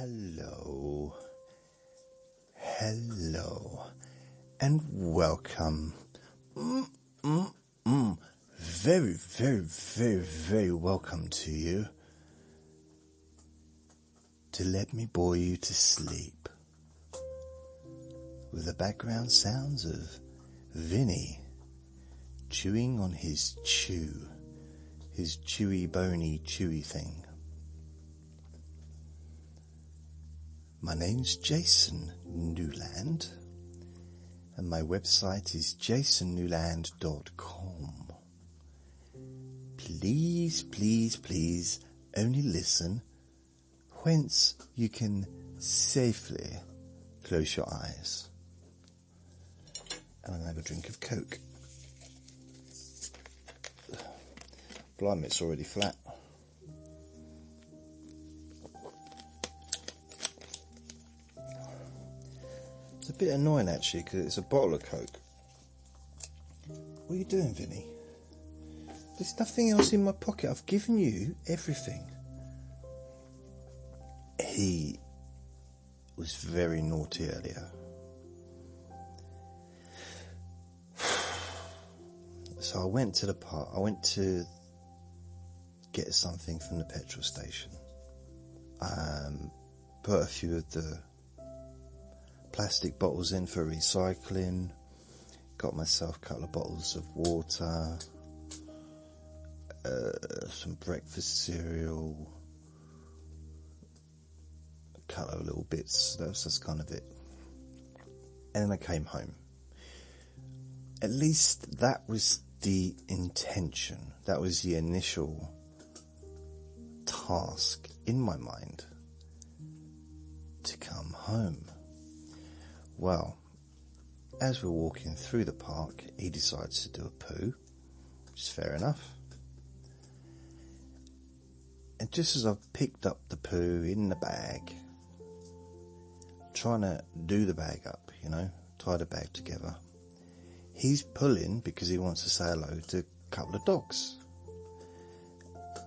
Hello, hello, and welcome. Mm, mm, mm. Very, very, very, very welcome to you to let me bore you to sleep with the background sounds of Vinny chewing on his chew, his chewy, bony, chewy thing. My name's Jason Newland, and my website is jasonnewland.com. Please, please, please only listen whence you can safely close your eyes. And I'll have a drink of Coke. Blimey, it's already flat. A bit annoying actually because it's a bottle of Coke. What are you doing, Vinny? There's nothing else in my pocket. I've given you everything. He was very naughty earlier. So I went to the park. I went to get something from the petrol station. Um, put a few of the plastic bottles in for recycling. Got myself a couple of bottles of water, uh, some breakfast cereal, a couple of little bits. That was just kind of it. And then I came home. At least that was the intention. That was the initial task in my mind to come home. Well, as we're walking through the park, he decides to do a poo, which is fair enough. And just as I've picked up the poo in the bag, trying to do the bag up, you know, tie the bag together, he's pulling because he wants to say hello to a couple of dogs.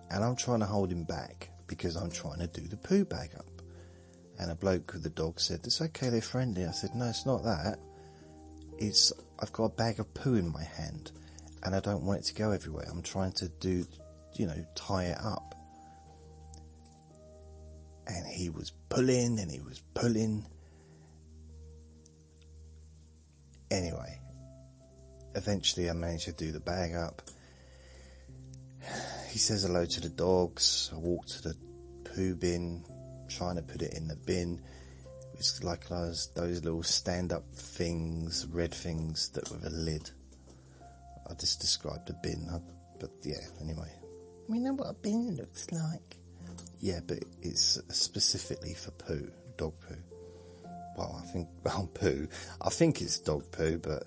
And I'm trying to hold him back because I'm trying to do the poo bag up. And a bloke with the dog said, It's okay, they're friendly. I said, No, it's not that. It's, I've got a bag of poo in my hand and I don't want it to go everywhere. I'm trying to do, you know, tie it up. And he was pulling and he was pulling. Anyway, eventually I managed to do the bag up. He says hello to the dogs. I walk to the poo bin, trying to put it in the bin. It's like those, those little stand up things, red things that with a lid. I just described a bin, but yeah, anyway. We know what a bin looks like. Yeah, but it's specifically for poo, dog poo. Well, I think, well, poo. I think it's dog poo, but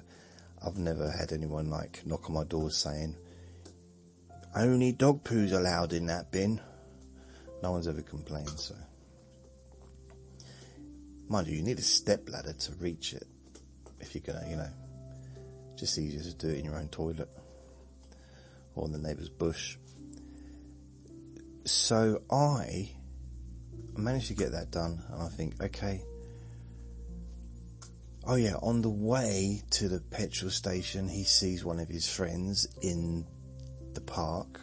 I've never had anyone like knock on my door saying, only dog poo's allowed in that bin. No one's ever complained, so. Mind you, you need a step ladder to reach it. If you're gonna, you know, just easier to do it in your own toilet or in the neighbour's bush. So I managed to get that done, and I think, okay. Oh yeah, on the way to the petrol station, he sees one of his friends in the park,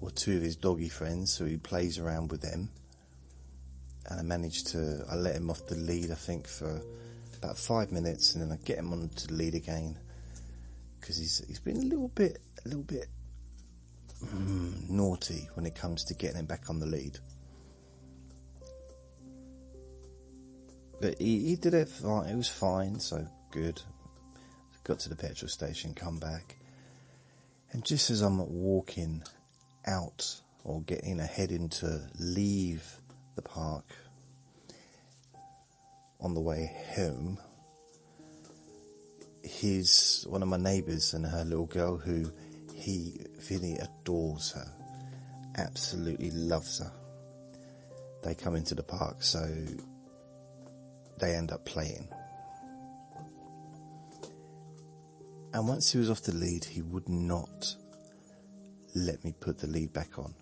or two of his doggy friends, so he plays around with them. And I managed to, I let him off the lead, I think, for about five minutes, and then I get him onto the lead again because he's he's been a little bit a little bit mm, naughty when it comes to getting him back on the lead. But he, he did it fine. It was fine, so good. Got to the petrol station, come back, and just as I'm walking out or getting ahead in to leave the park on the way home, his one of my neighbours and her little girl who he really adores her, absolutely loves her. They come into the park, so they end up playing. And once he was off the lead, he would not let me put the lead back on.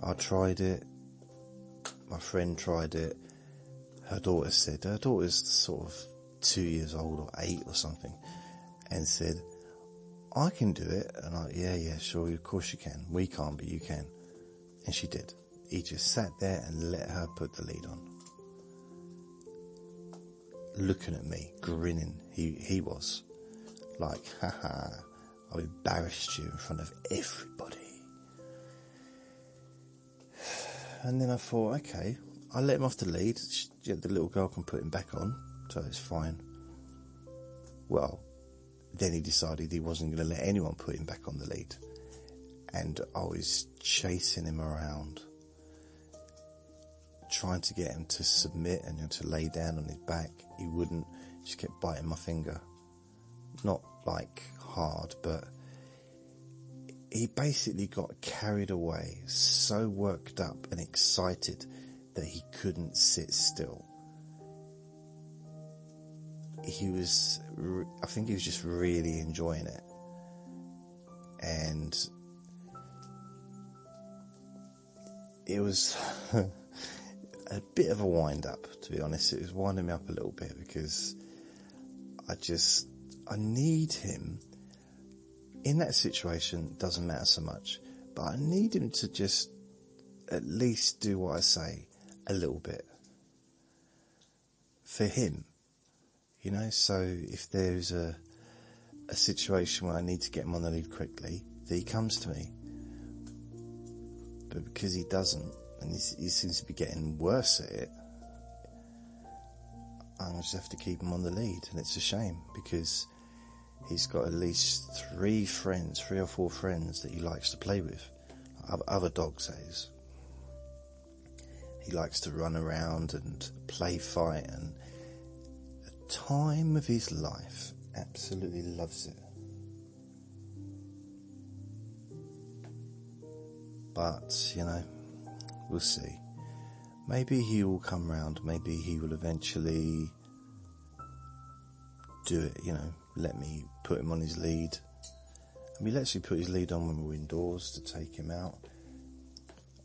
I tried it, My friend tried it. Her daughter said, her daughter's sort of two years old or eight or something, and said, I can do it. And I, yeah, yeah, sure, of course you can. We can't, but you can. And she did. He just sat there and let her put the lead on. Looking at me, grinning, he, he was. Like, haha, I've embarrassed you in front of everybody. And then I thought, okay, I let him off the lead. The little girl can put him back on, so it's fine. Well, then he decided he wasn't going to let anyone put him back on the lead. And I was chasing him around, trying to get him to submit and to lay down on his back. He wouldn't, just kept biting my finger. Not like hard, but he basically got carried away, so worked up and excited that he couldn't sit still. He was, I think he was just really enjoying it. And it was a bit of a wind up, to be honest. It was winding me up a little bit because I just, I need him in that situation. Doesn't matter so much, but I need him to just at least do what I say a little bit for him, you know. So if there's a a situation where I need to get him on the lead quickly, that he comes to me. But because he doesn't, and he, he seems to be getting worse at it, I just have to keep him on the lead, and it's a shame because he's got at least three friends, three or four friends that he likes to play with, other dogs, that is. He likes to run around and play fight, and the time of his life absolutely loves it. But, you know, we'll see. Maybe he will come round, maybe he will eventually do it, you know, let me put him on his lead. And we actually put his lead on when we're indoors to take him out.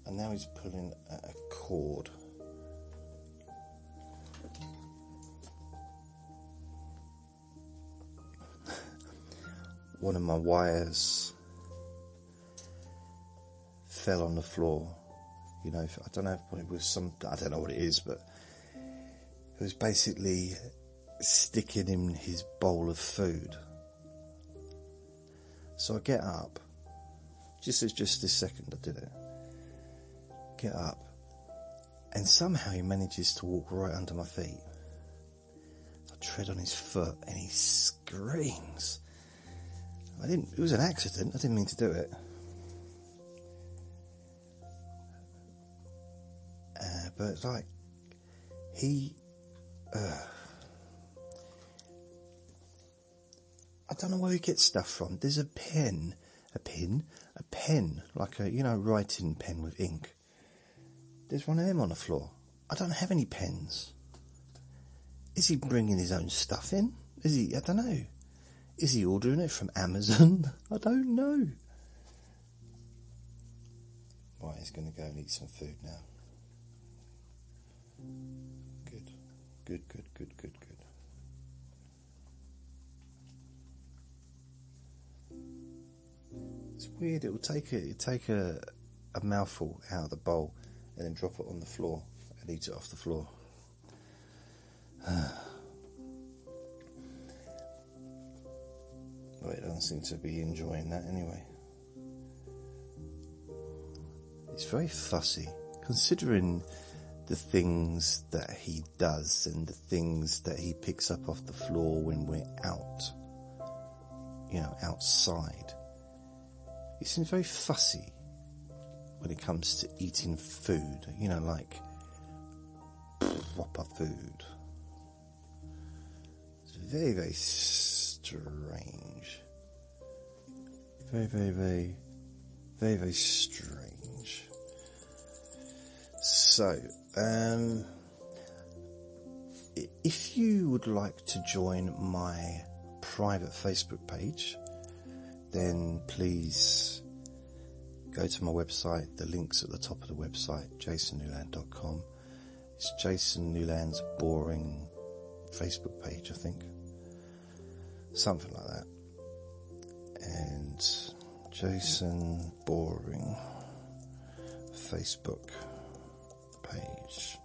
And now he's pulling at a cord. One of my wires fell on the floor. You know, I don't know if it was some, I don't know what it is, but it was basically sticking in his bowl of food. So I get up, just just this second I did it. Get up, and somehow he manages to walk right under my feet. I tread on his foot, and he screams. I didn't. It was an accident. I didn't mean to do it. Uh, but like he. Uh, I don't know where he gets stuff from. There's a pen, a pin, a pen, like a, you know, writing pen with ink. There's one of them on the floor. I don't have any pens. Is he bringing his own stuff in? Is he, I don't know. Is he ordering it from Amazon? I don't know. Right, he's going to go and eat some food now. Good, good, good, good, good, good. It's weird. It will take a take a a mouthful out of the bowl and then drop it on the floor and eat it off the floor. but it doesn't seem to be enjoying that anyway. It's very fussy, considering the things that he does and the things that he picks up off the floor when we're out, you know, outside. He seems very fussy when it comes to eating food, you know, like proper food. It's very, very strange. Very, very, very, very, very strange. So, um, if you would like to join my private Facebook page, then please go to my website. The link's at the top of the website, jasonnewland.com. It's Jason Newland's boring Facebook page, I think. Something like that. And Jason Boring Facebook page.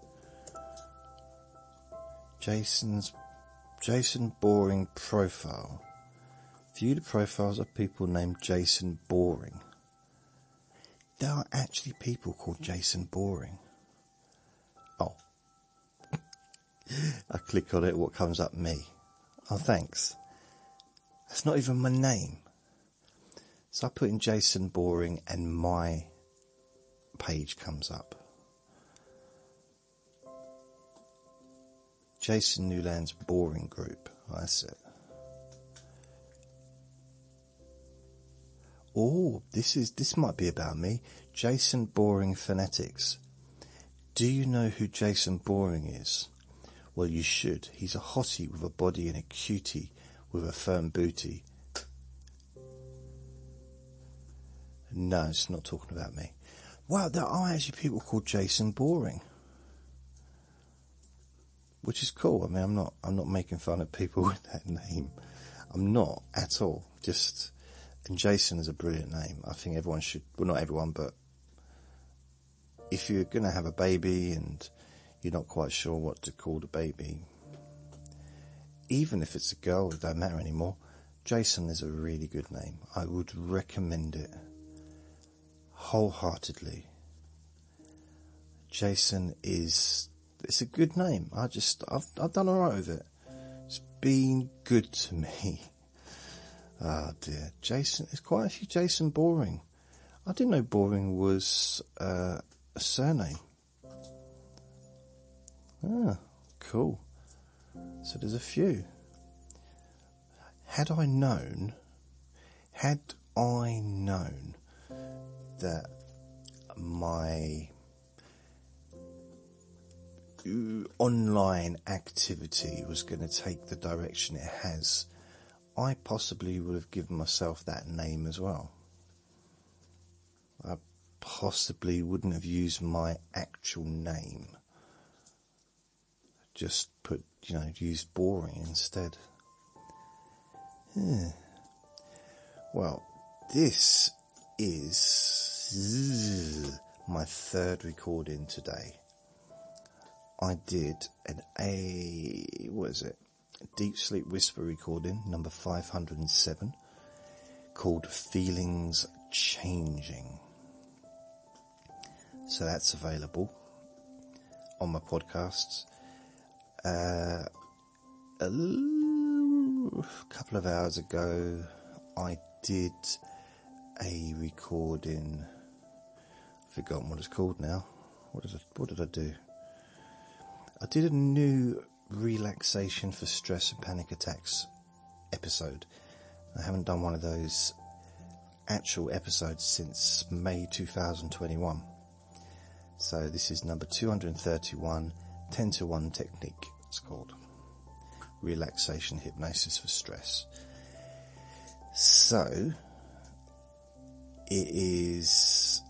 Jason's Jason Boring profile. View the profiles of people named Jason Boring. There are actually people called Jason Boring. Oh. I click on it, what comes up? Me. Oh, thanks. That's not even my name. So I put in Jason Boring and my page comes up. Jason Newland's Boring Group. Oh, That's it. Oh, this is this might be about me. Jason Boring Phonetics. Do you know who Jason Boring is? Well, you should. He's a hottie with a body and a cutie with a firm booty. No, it's not talking about me. Wow, there are actually people called Jason Boring, which is cool. I mean, I'm not I'm not making fun of people with that name. I'm not at all. Just and Jason is a brilliant name. I think everyone should. Well, not everyone, but if you're going to have a baby and you're not quite sure what to call the baby, even if it's a girl, it don't matter anymore. Jason is a really good name. I would recommend it wholeheartedly. Jason is it's a good name. I just I've I've done alright with it. It's been good to me. Ah dear, Jason. It's quite a few Jason Boring. I didn't know Boring was uh, a surname. Ah, cool. So there's a few. Had I known, had I known that my online activity was going to take the direction it has, I possibly would have given myself that name as well. I possibly wouldn't have used my actual name. Just put, you know, used boring instead. Yeah. Well, this is my third recording today. I did an A, what is it? Deep Sleep Whisper recording, number 507, called Feelings Changing. So that's available on my podcasts. Uh, a couple of hours ago, I did a recording. I've forgotten what it's called now. What did I, what did I do? I did a new relaxation for stress and panic attacks episode. I haven't done one of those actual episodes since May 2021. So this is number 231, 10 to 1 technique, it's called. Relaxation hypnosis for stress. So, it is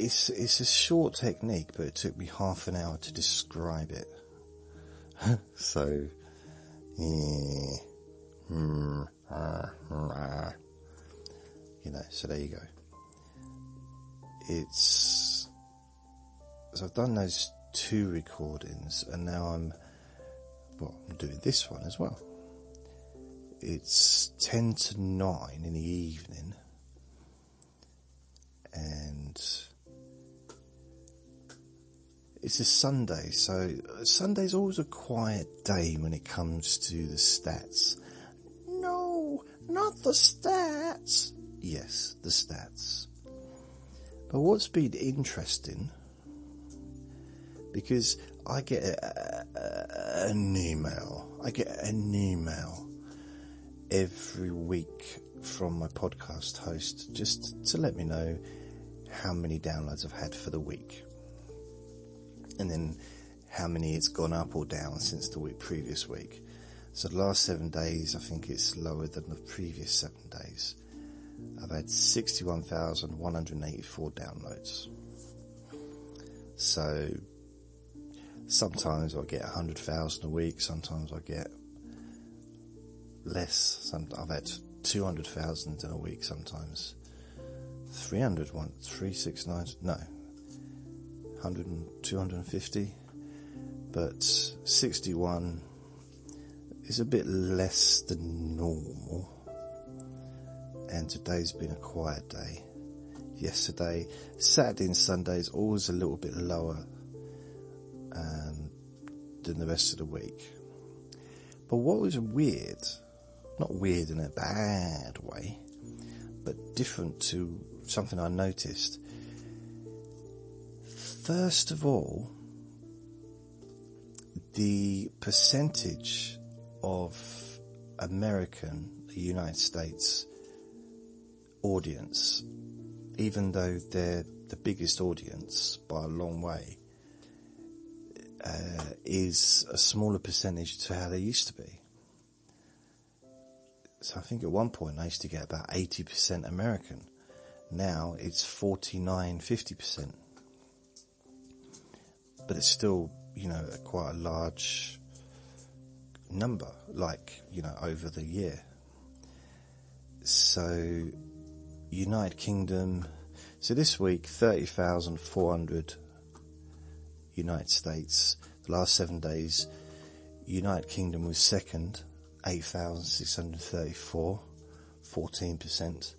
it's it's a short technique, but it took me half an hour to describe it. so, yeah, mm, ah, ah. you know. So there you go. It's so I've done those two recordings, and now I'm well, I'm doing this one as well. It's ten to nine in the evening, and it's a Sunday, so Sunday's always a quiet day when it comes to the stats. No, not the stats. Yes, the stats. But what's been interesting, because I get a, a, an email, I get an email every week from my podcast host just to let me know how many downloads I've had for the week and then how many it's gone up or down since the week previous week. So the last seven days, I think it's lower than the previous seven days. I've had 61,184 downloads. So sometimes I get 100,000 a week, sometimes I get less. Some, I've had 200,000 in a week sometimes. 300 one, 369, no, 100 and 250. But 61 is a bit less than normal. And today's been a quiet day. Yesterday, Saturday and Sunday is always a little bit lower um, than the rest of the week. But what was weird, not weird in a bad way, but different to something I noticed. First of all, the percentage of American, the United States audience, even though they're the biggest audience by a long way, uh, is a smaller percentage to how they used to be. So I think at one point I used to get about 80% American. Now it's 49, 50%. But it's still, you know, quite a large number, like, you know, over the year. So, United Kingdom, so this week, 30,400 United States. The last seven days, United Kingdom was second, 8,634, 14%.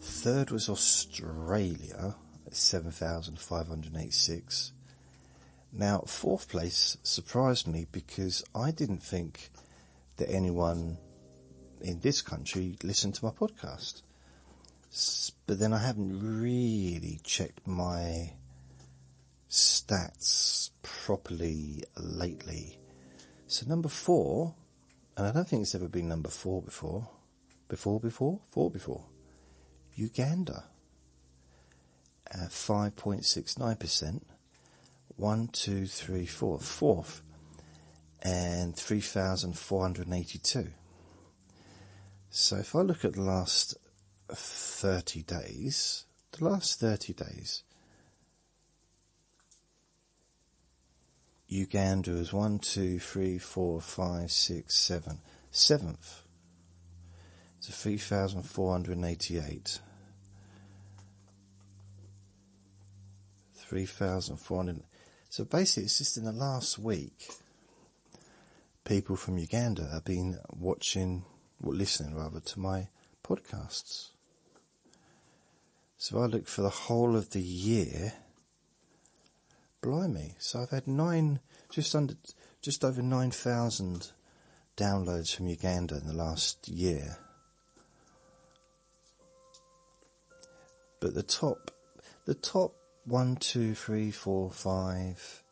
Third was Australia, 7,586. Now, fourth place surprised me because I didn't think that anyone in this country listened to my podcast. But then I haven't really checked my stats properly lately. So number four, and I don't think it's ever been number four before. Before, before, four before. Uganda. Uh, At 5.69%. One, two, three, four. Fourth. And 3,482. So if I look at the last 30 days, the last 30 days, Uganda is one, two, three, four, five, six, seven, seventh. It's 3,488. 3,400. So basically, it's just in the last week, people from Uganda have been watching, or listening rather, to my podcasts. So I look for the whole of the year blimey. So I've had nine, just under, just over 9,000 downloads from Uganda in the last year. But the top, the top one, two, three, four, five,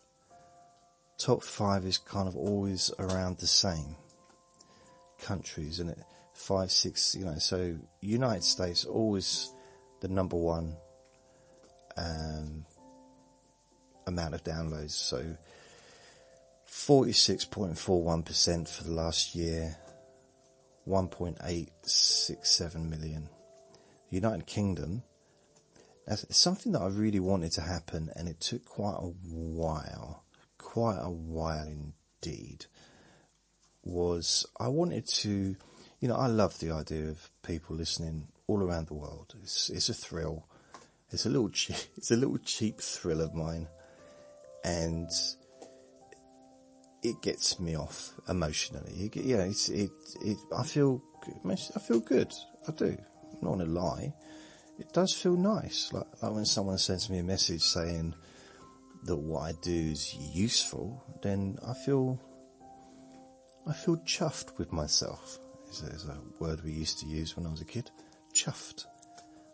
top five is kind of always around the same countries, and it five, six, you know. So United States always the number one. Um, amount of downloads. So 46.41% for the last year, 1.867 million. United Kingdom, that's something that I really wanted to happen and it took quite a while, quite a while indeed, was I wanted to, you know, I love the idea of people listening all around the world. It's, it's a thrill. It's a little cheap, it's a little cheap thrill of mine and it gets me off emotionally. It, yeah, it's, it, it, I feel, I feel good. I do. I'm not gonna lie. It does feel nice. Like, like when someone sends me a message saying that what I do is useful, then I feel, I feel chuffed with myself. Is a, a word we used to use when I was a kid. Chuffed.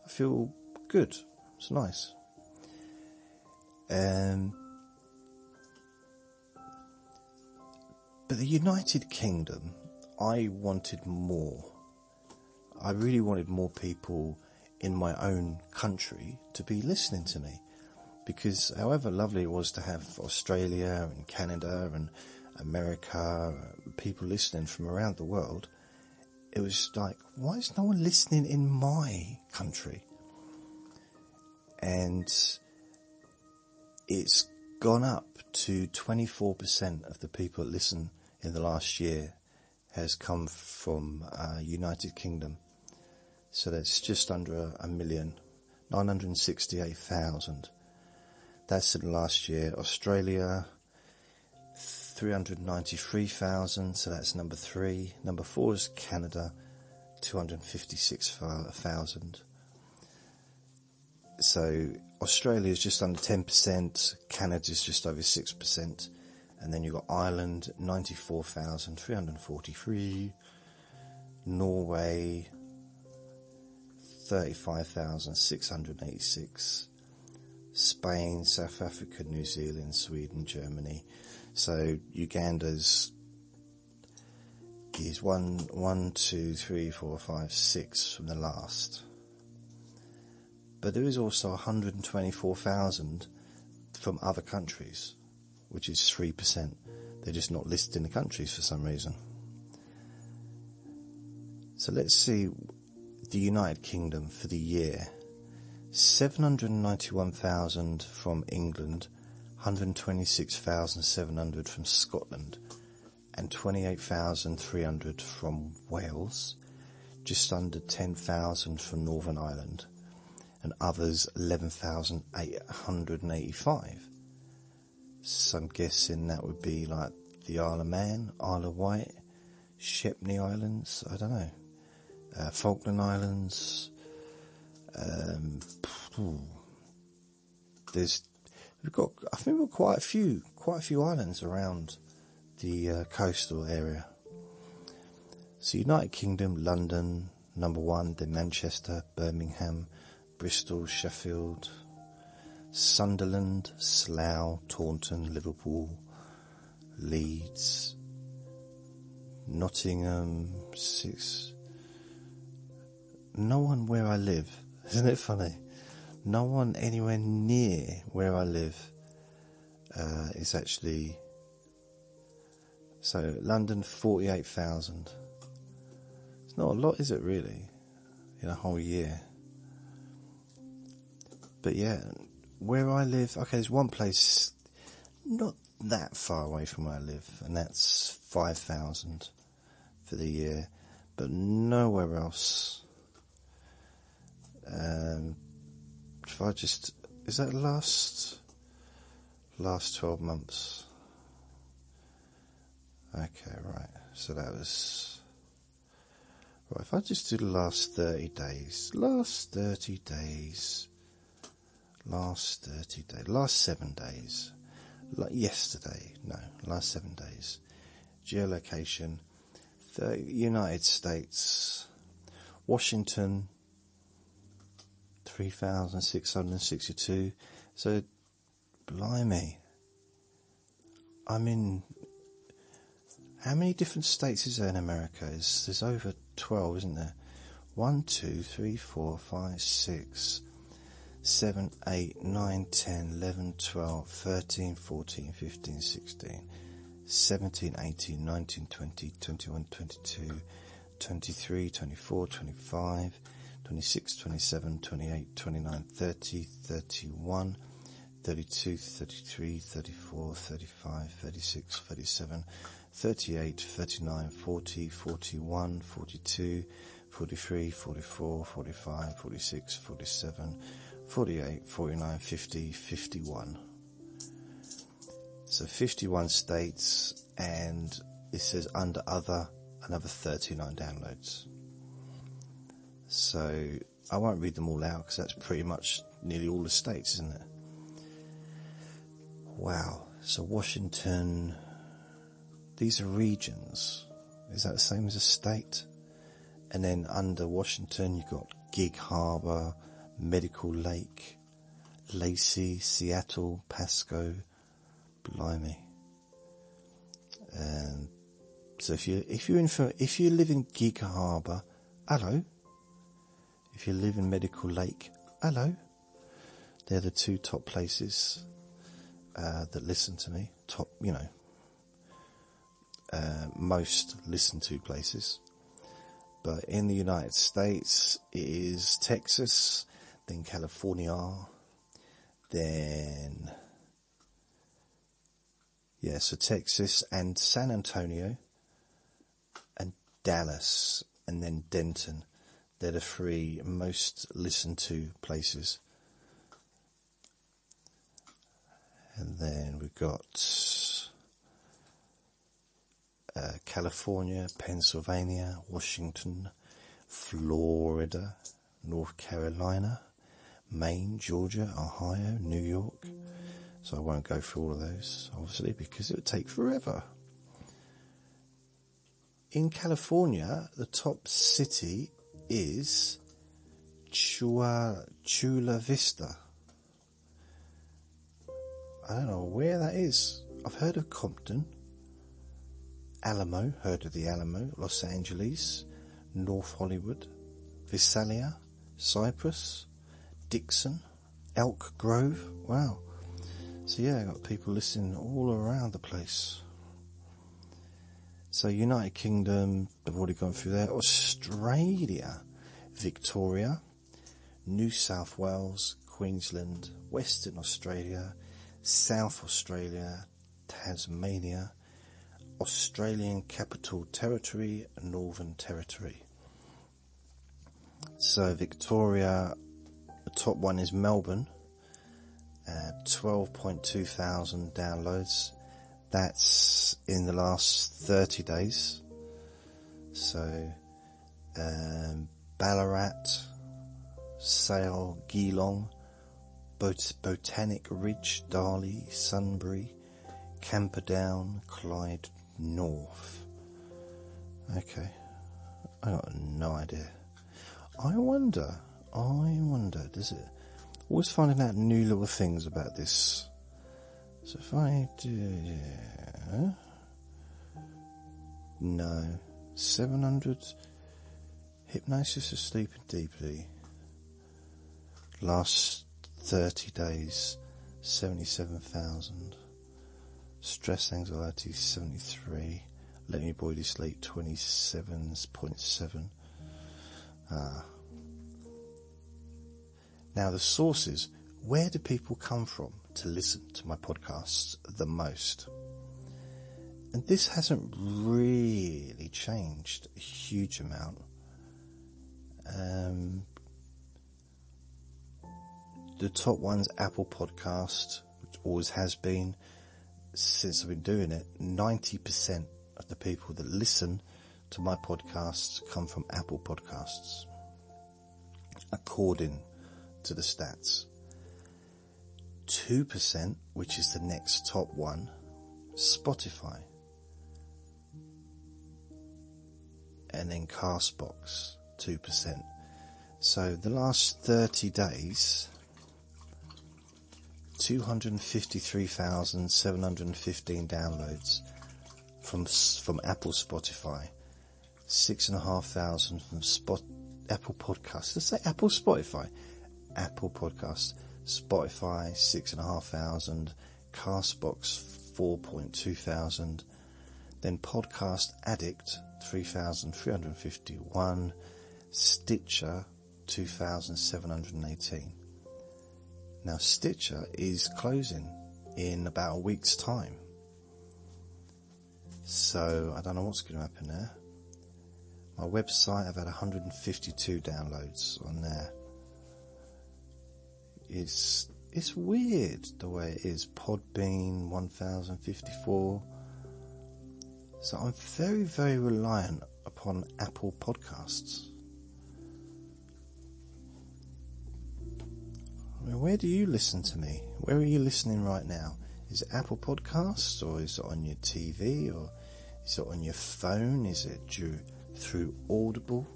I feel good. It's nice. Um, But the United Kingdom, I wanted more. I really wanted more people in my own country to be listening to me. Because however lovely it was to have Australia and Canada and America, people listening from around the world, it was like, why is no one listening in my country? And it's gone up to 24% of the people that listen in the last year has come from uh, United Kingdom. So that's just under a, million, 968,000. That's in last year. Australia, 393,000, so that's number three. Number four is Canada, 256,000. So Australia is just under 10%, Canada is just over 6%, and then you've got Ireland, 94,343, Norway, 35,686, Spain, South Africa, New Zealand, Sweden, Germany. So Uganda's is one, one, two, three, four, five, six from the last. But there is also 124,000 from other countries, which is 3%. They're just not listed in the countries for some reason. So let's see the United Kingdom for the year 791,000 from England, 126,700 from Scotland, and 28,300 from Wales, just under 10,000 from Northern Ireland, and others 11,885. So I'm guessing that would be like the Isle of Man, Isle of Wight, Shepney Islands, I don't know, uh, Falkland Islands, um, there's we've got I think we've got quite a few quite a few islands around the uh, coastal area. So United Kingdom, London, number one, then Manchester, Birmingham, Bristol, Sheffield, Sunderland, Slough, Taunton, Liverpool, Leeds, Nottingham, six. No one where I live. Isn't it funny? No one anywhere near where I live uh, is actually. So London, forty-eight thousand. It's not a lot, is it? Really, in a whole year. But yeah, where I live, okay, there's one place not that far away from where I live, and that's five thousand for the year, but nowhere else um, if I just is that last last twelve months? Okay, right. So that was right. If I just do the last thirty days, last thirty days, last thirty days, last seven days, like yesterday, no, last seven days. Geolocation: the United States, Washington, 3,662. So, blimey. I'm in. How many different states is there in America? Is there's over 12, isn't there? 1, 2, 3, 4, 5, 6, 7, 8, 9, 10, 11, 12, 13, 14, 15, 16, 17, 18, 19, 20, 21, 22, 23, 24, 25, 26, 27, 28, 29, 30, 31, 32, 33, 34, 35, 36, 37, 38, 39, 40, 41, 42, 43, 44, 45, 46, 47, 48, 49, 50, 51. So 51 states and it says under other another 39 downloads. So I won't read them all out because that's pretty much nearly all the states, isn't it? Wow. So Washington, these are regions. Is that the same as a state? And then under Washington, you've got Gig Harbor, Medical Lake, Lacey, Seattle, Pasco, Blimey. And so if you if you're in for, if you live in Gig Harbor, hello, if you live in Medical Lake, hello. They're the two top places uh, that listen to me. Top, you know, uh, most listened to places. But in the United States, it is Texas, then California, then yeah, so Texas and San Antonio and Dallas and then Denton. They're the three most listened to places. And then we've got uh, California, Pennsylvania, Washington, Florida, North Carolina, Maine, Georgia, Ohio, New York. So I won't go through all of those, obviously, because it would take forever. In California, the top city is Chula, Chula Vista. I don't know where that is. I've heard of Compton, Alamo, heard of the Alamo, Los Angeles, North Hollywood, Visalia, Cypress, Dixon, Elk Grove. Wow. So yeah, I got people listening all around the place. So United Kingdom, I've already gone through there. Australia, Victoria, New South Wales, Queensland, Western Australia, South Australia, Tasmania, Australian Capital Territory, Northern Territory. So Victoria, the top one is Melbourne, uh, 12.2 thousand downloads. That's in the last 30 days. So, um, Ballarat, Sale, Geelong, Bot- Botanic Ridge, Darley, Sunbury, Camperdown, Clyde North. Okay, I got no idea. I wonder, I wonder, does it? Always finding out new little things about this. So if I do, no, 700 hypnosis of sleeping deeply. Last 30 days, 77,000. Stress anxiety, 73. Let me body sleep, 27.7. Ah. Now the sources, where do people come from to listen to my podcasts the most? And this hasn't really changed a huge amount. Um, the top one's Apple Podcast, which always has been since I've been doing it. 90% of the people that listen to my podcasts come from Apple Podcasts, according to the stats. 2%, which is the next top one, Spotify. And then Castbox, 2%. So the last 30 days, 253,715 downloads from from Apple Spotify, six and a half thousand from Spot Apple Podcasts. Let's say Apple Spotify, Apple Podcasts, Spotify six and a half thousand, Castbox four point two thousand, then Podcast Addict three thousand three hundred fifty one, Stitcher two thousand seven hundred eighteen. Now Stitcher is closing in about a week's time. So I don't know what's going to happen there. My website, I've had 152 downloads on there. It's it's weird the way it is. Podbean 1054. So I'm very very reliant upon Apple Podcasts. I mean, where do you listen to me? Where are you listening right now? Is it Apple Podcasts or is it on your TV or is it on your phone? Is it through Audible,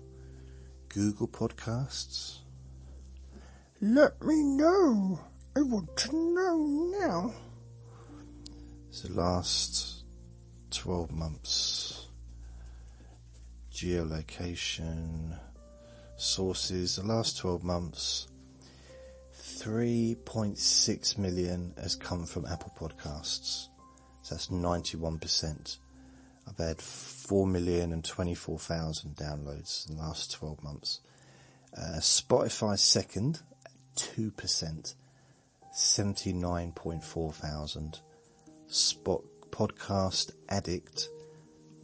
Google Podcasts? Let me know. I want to know now. The last 12 months. Geolocation, sources, the last 12 months 3.6 million has come from Apple Podcasts. So that's 91%. I've had 4,024,000 downloads in the last 12 months. Uh, Spotify second, 2%, 79.4 thousand. Spot Podcast Addict,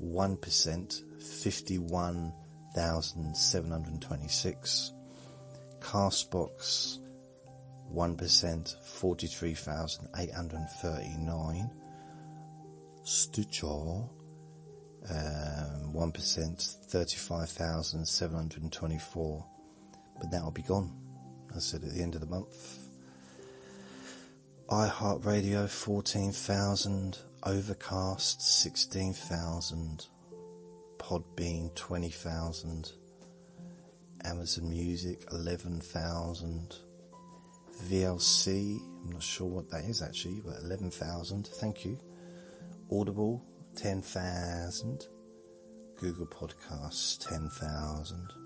1%, 51,726. Castbox, 1%, 43,839. Stitcher, um, 1%, 35,724. But that'll be gone, I said at the end of the month. iHeartRadio, 14,000. Overcast, 16,000. Podbean, 20,000. Amazon Music, 11,000. VLC, I'm not sure what that is actually, but 11,000. Thank you. Audible, 10,000. Google Podcasts, 10,000.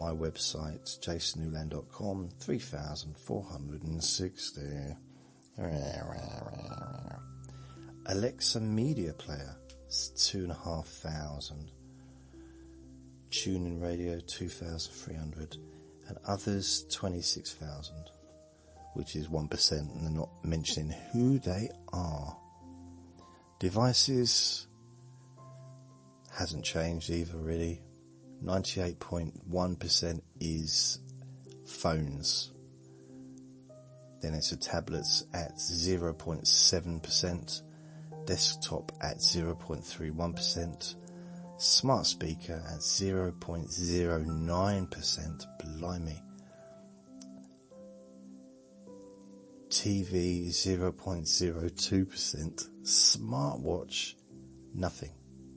My website, jasonnewland.com, 3,460. Alexa Media Player, 2,500. TuneIn Radio, 2,300. And others, 26,000, which is 1%, and they're not mentioning who they are. Devices hasn't changed either, really. 98.1% is phones. Then it's a tablets at 0.7%, desktop at 0.31%, smart speaker at 0.09%, blimey. TV 0.02%, smartwatch nothing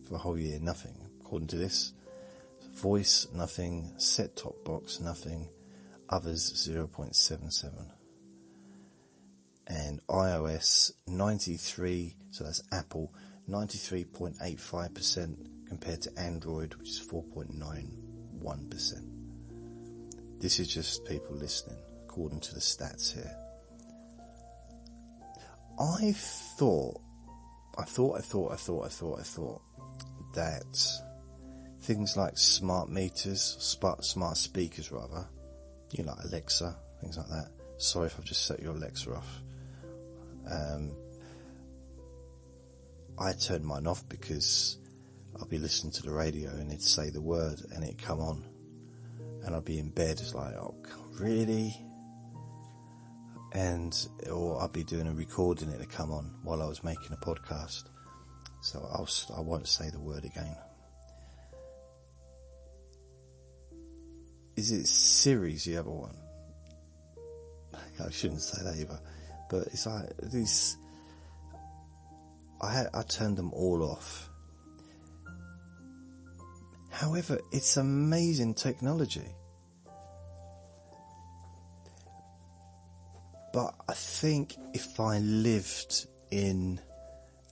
for a whole year, nothing according to this. Voice nothing, set top box nothing, others 0.77 and iOS 93, so that's Apple, 93.85% compared to Android, which is 4.91%. This is just people listening, according to the stats here. I thought, I thought, I thought, I thought, I thought, I thought that things like smart meters, smart, smart speakers rather, you know, like Alexa, things like that. Sorry if I've just set your Alexa off. Um, I turned mine off because I'll be listening to the radio and it'd say the word and it'd come on and I'd be in bed. It's like, oh, really? And, or I'd be doing a recording it'd come on while I was making a podcast. So I'll, I won't say the word again. Is it Siri's the other one? I shouldn't say that either but it's like these. I I turned them all off. However, it's amazing technology. But I think if I lived in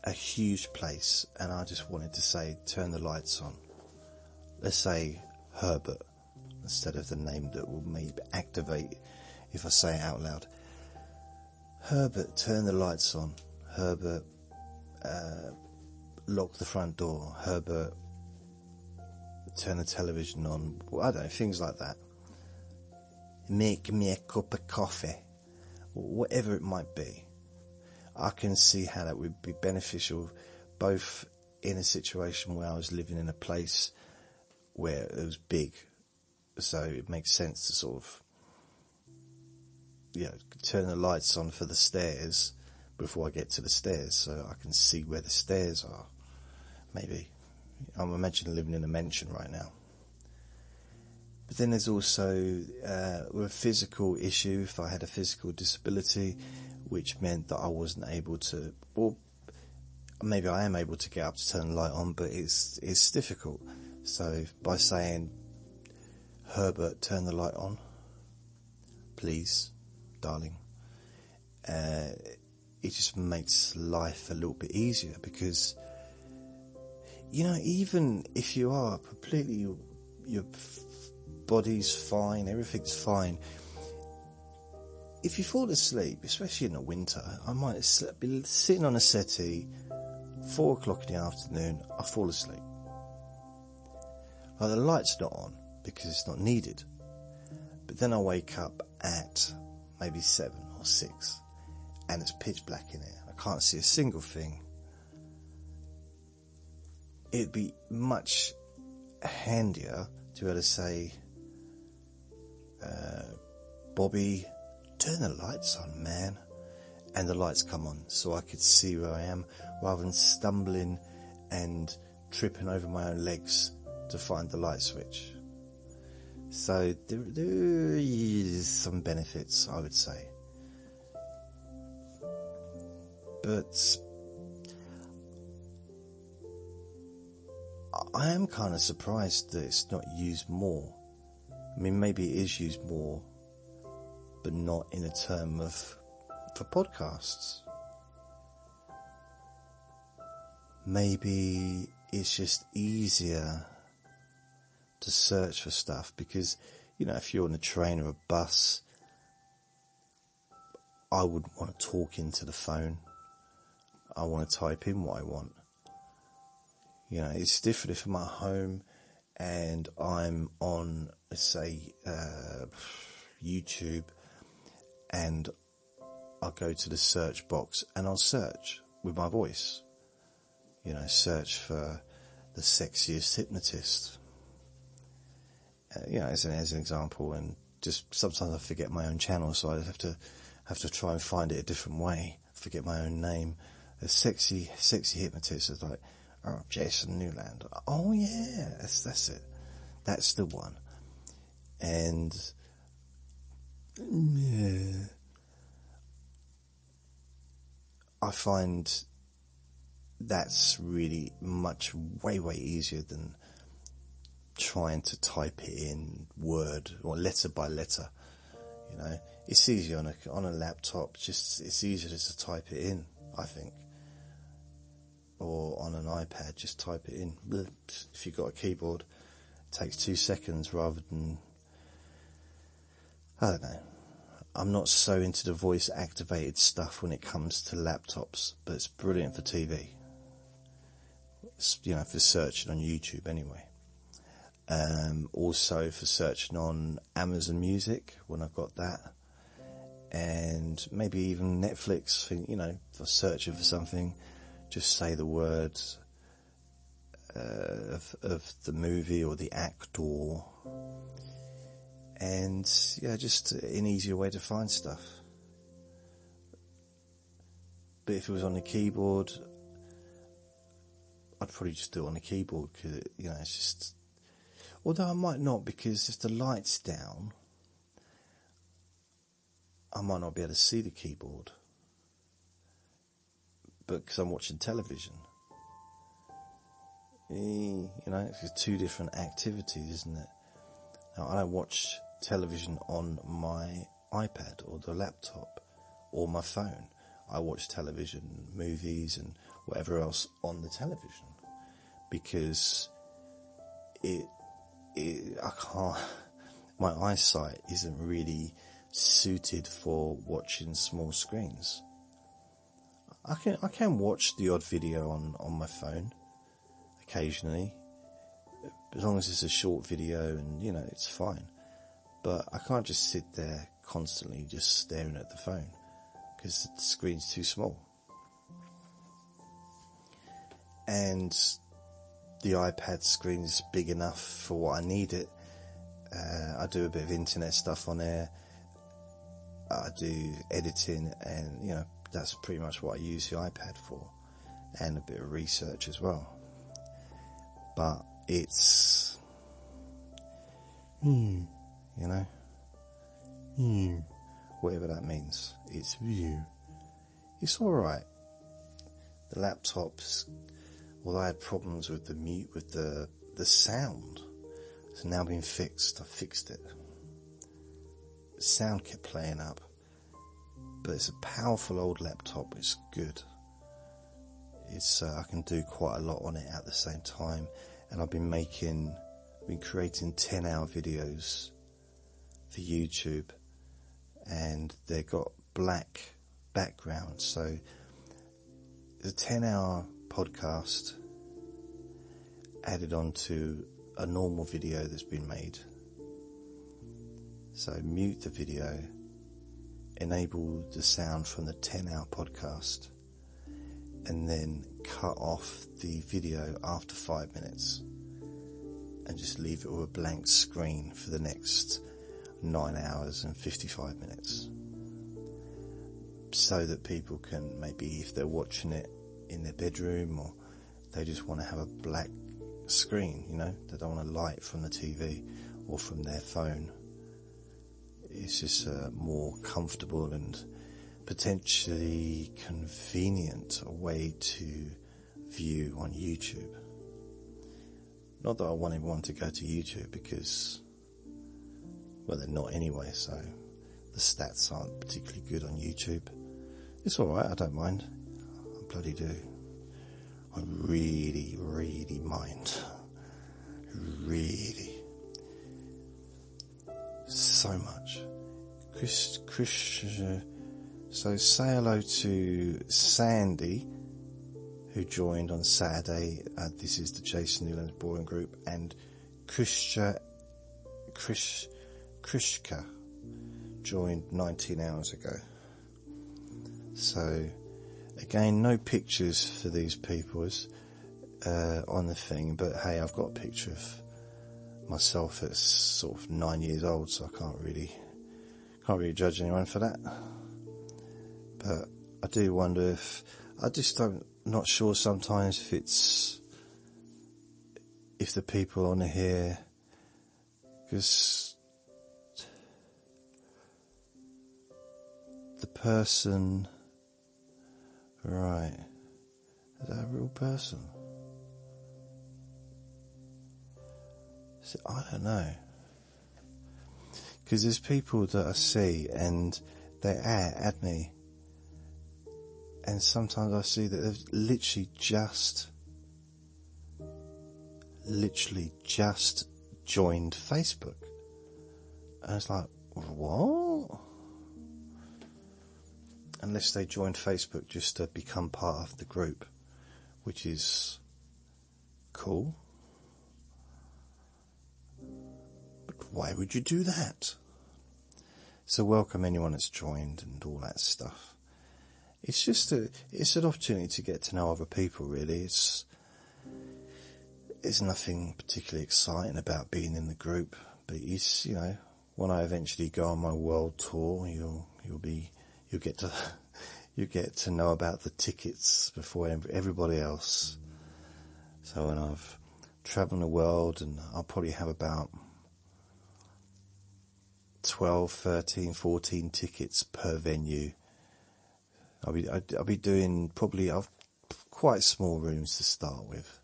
a huge place and I just wanted to say, turn the lights on, let's say Herbert, instead of the name that will maybe activate if I say it out loud. Herbert, turn the lights on. Herbert, uh, lock the front door. Herbert, turn the television on. I don't know, things like that. Make me a cup of coffee. Whatever it might be. I can see how that would be beneficial both in a situation where I was living in a place where it was big. So it makes sense to sort of you know, turn the lights on for the stairs before I get to the stairs so I can see where the stairs are. Maybe. I'm imagining living in a mansion right now. But then there's also uh, a physical issue. If I had a physical disability, which meant that I wasn't able to, well, maybe I am able to get up to turn the light on, but it's it's difficult. So by saying, Herbert, turn the light on, please, darling. Uh, it just makes life a little bit easier because, you know, even if you are completely, your body's fine, everything's fine. If you fall asleep, especially in the winter, I might be sitting on a settee, four o'clock in the afternoon, I fall asleep. Like the light's not on because it's not needed. But then I wake up at maybe seven or six and it's pitch black in here. I can't see a single thing. It'd be much handier to be able to say, uh, Bobby, turn the lights on, man. And the lights come on so I could see where I am rather than stumbling and tripping over my own legs to find the light switch. So there, there is some benefits, I would say. But I am kind of surprised that it's not used more. I mean, maybe it is used more, but not in a term of for podcasts. Maybe it's just easier to search for stuff because, you know, if you're on a train or a bus, I wouldn't want to talk into the phone. I want to type in what I want. You know, it's different if I'm at home and I'm on, say, uh, YouTube and I'll go to the search box and I'll search with my voice. You know, search for the sexiest hypnotist. You know, as an, as an example, and just sometimes I forget my own channel, so I have to have to try and find it a different way. Forget my own name. A sexy, sexy hypnotist is like, oh, Jason Newland. Oh yeah, that's that's it. That's the one. And yeah I find that's really much way way easier than trying to type it in word or letter by letter. You know, it's easier on a on a laptop. Just it's easier just to type it in. I think, or on an iPad, just type it in. If you've got a keyboard, it takes two seconds rather than I don't know. I'm not so into the voice activated stuff when it comes to laptops, but it's brilliant for TV. It's, you know, for searching on YouTube anyway. Um, also for searching on Amazon Music when I've got that. And maybe even Netflix, for, you know, for searching for something, just say the words uh, of, of the movie or the actor and yeah, just an easier way to find stuff. But if it was on the keyboard, I'd probably just do it on the keyboard because you know it's just. Although I might not because if the lights down, I might not be able to see the keyboard. But because I'm watching television, eh, you know, it's two different activities, isn't it? Now I don't watch television on my iPad or the laptop or my phone. I watch television, movies, and whatever else on the television because it, it I can't. My eyesight isn't really suited for watching small screens. I can I can watch the odd video on, on my phone occasionally, as long as it's a short video and you know it's fine. But I can't just sit there constantly just staring at the phone because the screen's too small. And the iPad screen is big enough for what I need it. Uh, I do a bit of internet stuff on there. I do editing, and you know that's pretty much what I use the iPad for, and a bit of research as well. But it's hmm you know? Hmm. Whatever that means. It's you. It's alright. The laptops, although I had problems with the mute, with the, the sound, it's now been fixed. I fixed it. The sound kept playing up. But it's a powerful old laptop. It's good. It's, uh, I can do quite a lot on it at the same time. And I've been making, been creating 10 hour videos for YouTube, and they've got black background. So the 10 hour podcast added onto a normal video that's been made. So mute the video, enable the sound from the 10 hour podcast, and then cut off the video after five minutes and just leave it with a blank screen for the next nine hours and 55 minutes so that people can maybe if they're watching it in their bedroom or they just want to have a black screen, you know, they don't want a light from the TV or from their phone. It's just a more comfortable and potentially convenient way to view on YouTube. Not that I want everyone to go to YouTube because, well, they're not anyway, so the stats aren't particularly good on YouTube. It's alright, I don't mind. Bloody do. I really, really mind. Really. So much. Chris, Chris, so say hello to Sandy, who joined on Saturday. Uh, this is the Jason Newlands Boring Group, and Krishka, Krish, Krishka joined 19 hours ago. So, again, no pictures for these people uh, on the thing, but hey, I've got a picture of myself at sort of nine years old, so I can't really can't really judge anyone for that. But I do wonder if I just don't not sure sometimes if it's if the people on here because the person Right. Is that a real person? I don't know. Because there's people that I see and they add, add me. And sometimes I see that they've literally just, literally just joined Facebook. And it's like, what? Unless they join Facebook just to become part of the group, which is cool. But why would you do that? So welcome anyone that's joined and all that stuff. It's just a, it's an opportunity to get to know other people really. It's, there's nothing particularly exciting about being in the group, but it's, you know, when I eventually go on my world tour, you'll, you'll be you get to you get to know about the tickets before everybody else. So when I've traveled the world, and I'll probably have about 12, 13, 14 tickets per venue. I'll be I'll be doing probably I've quite small rooms to start with,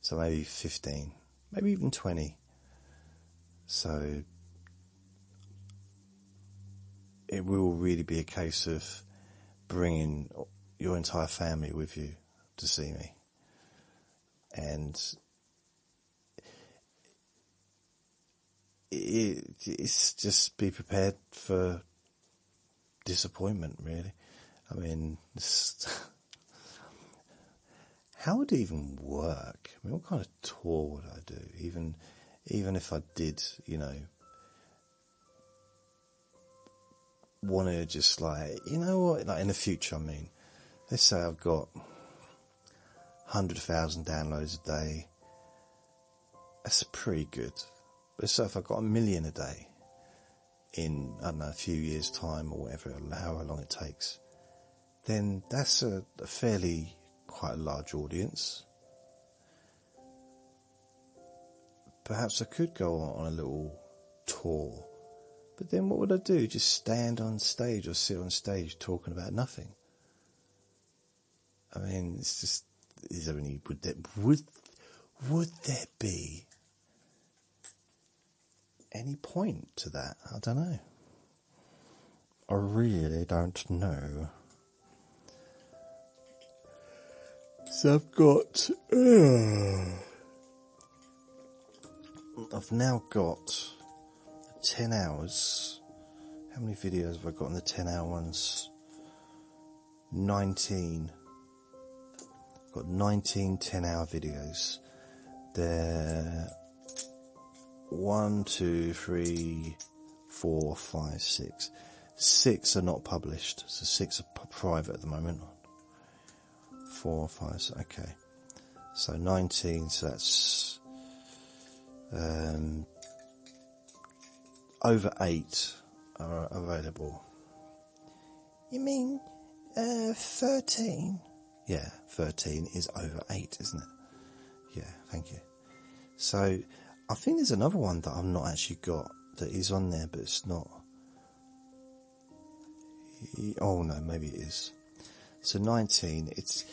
so maybe 15, maybe even 20. So it will really be a case of bringing your entire family with you to see me. And it, it's just be prepared for disappointment, really. I mean, how would it even work? I mean, what kind of tour would I do? Even, even if I did, you know, want to just like, you know what, like in the future, I mean, let's say I've got 100,000 downloads a day. That's pretty good. But so if I've got a million a day in, I don't know, a few years' time or whatever, however long it takes, then that's a, a fairly quite a large audience. Perhaps I could go on a little tour but then what would I do? Just stand on stage or sit on stage talking about nothing? I mean, it's just, is there any, would there, would, would there be any point to that? I don't know. I really don't know. So I've got, uh, I've now got 10 hours. How many videos have I got on the 10 hour ones? 19. I've got 19 10 hour videos. They're one, two, three, four, five, six. Six Six are not published, so six are private at the moment. Four, five, okay. So 19, so that's um, over eight are available. You mean uh, 13? Yeah, 13 is over 8, isn't it? Yeah, thank you. So, I think there's another one that I've not actually got that is on there, but it's not. Oh no, maybe it is. So 19, it's,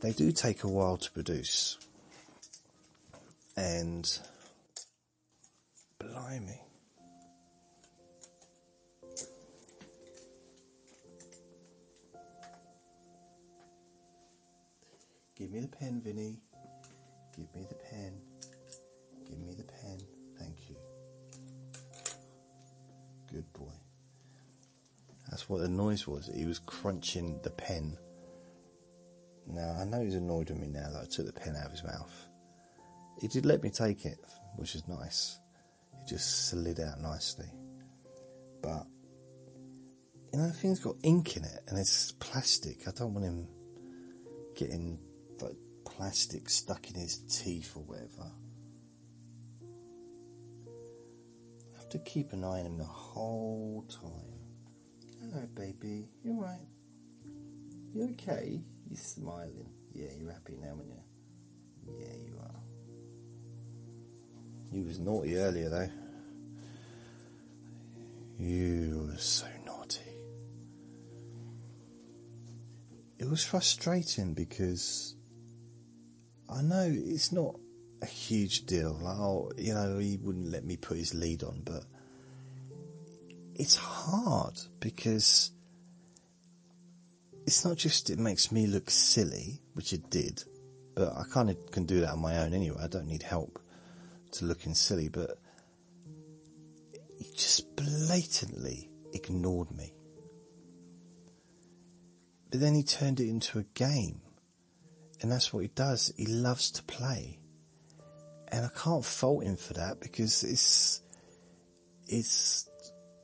they do take a while to produce. And, blimey. Give me the pen, Vinny. Give me the pen. Give me the pen. Thank you. Good boy. That's what the noise was. He was crunching the pen. Now, I know he's annoyed with me now that I took the pen out of his mouth. He did let me take it, which is nice. It just slid out nicely. But, you know, thing's got ink in it and it's plastic. I don't want him getting plastic stuck in his teeth or whatever. I have to keep an eye on him the whole time. Hello, baby. You're right. You okay? You're smiling. Yeah, you're happy now, aren't you? Yeah, you are. You was naughty earlier, though. You were so naughty. It was frustrating because I know it's not a huge deal. Oh, you know, he wouldn't let me put his lead on, but it's hard because it's not just it makes me look silly, which it did, but I kind of can do that on my own anyway. I don't need help to looking silly, but he just blatantly ignored me. But then he turned it into a game. And that's what he does. He loves to play. And I can't fault him for that because it's, it's,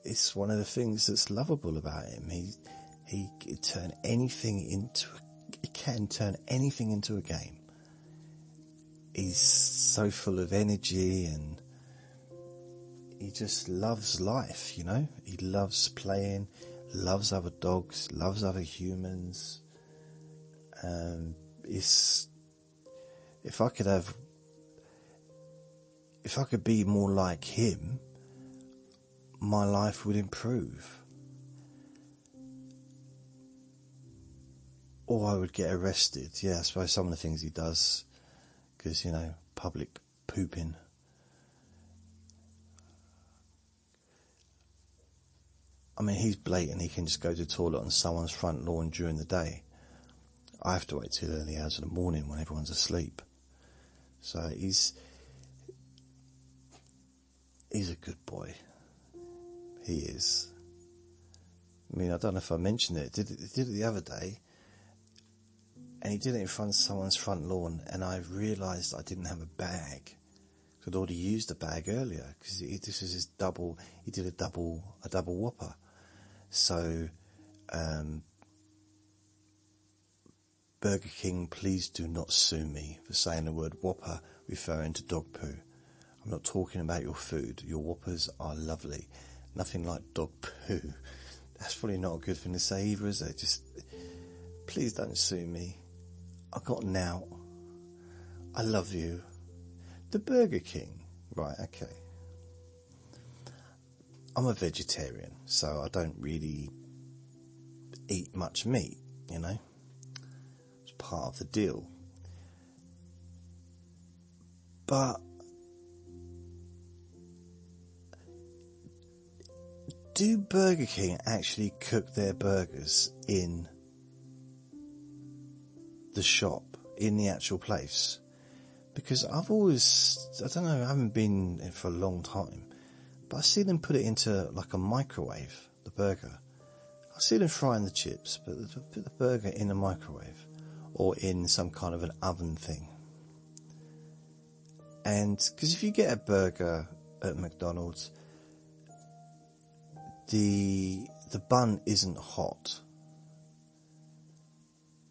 it's one of the things that's lovable about him. He, he can turn anything into, he can turn anything into a game. He's so full of energy and he just loves life, you know? He loves playing, loves other dogs, loves other humans. Um, it's, if I could have, if I could be more like him, my life would improve. Or I would get arrested. Yeah, I suppose some of the things he does, because, you know, public pooping. I mean, he's blatant. He can just go to the toilet on someone's front lawn during the day. I have to wait till early hours of the morning when everyone's asleep. So he's he's a good boy. He is. I mean, I don't know if I mentioned it. Did it did it the other day, and he did it in front of someone's front lawn, and I realised I didn't have a bag. I'd already used a bag earlier because this was his double. He did a double a double whopper, so um, Burger King, please do not sue me for saying the word whopper referring to dog poo. I'm not talking about your food. Your whoppers are lovely. Nothing like dog poo. That's probably not a good thing to say either, is it? Just please don't sue me. I've got out. I love you. The Burger King. Right, okay. I'm a vegetarian, so I don't really eat much meat, you know? Part of the deal. But do Burger King actually cook their burgers in the shop, in the actual place? Because I've always, I don't know, I haven't been in for a long time, but I see them put it into like a microwave, the burger. I see them frying the chips, but they put the burger in the microwave. Or in some kind of an oven thing. And because if you get a burger at McDonald's, the the bun isn't hot.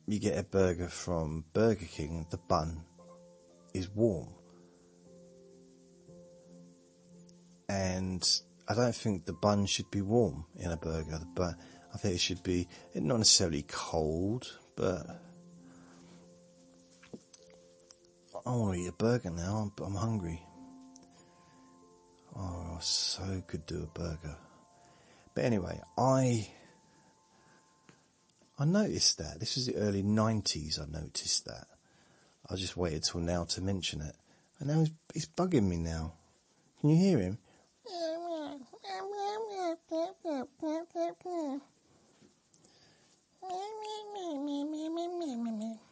You get a burger from Burger King, the bun is warm. And I don't think the bun should be warm in a burger. Bun, I think it should be not necessarily cold, but I want to eat a burger now. I'm, I'm hungry. Oh, so could do a burger. But anyway, I I noticed that. This was the early 90s, I noticed that. I just waited till now to mention it. And now he's, he's bugging me now. Can you hear him?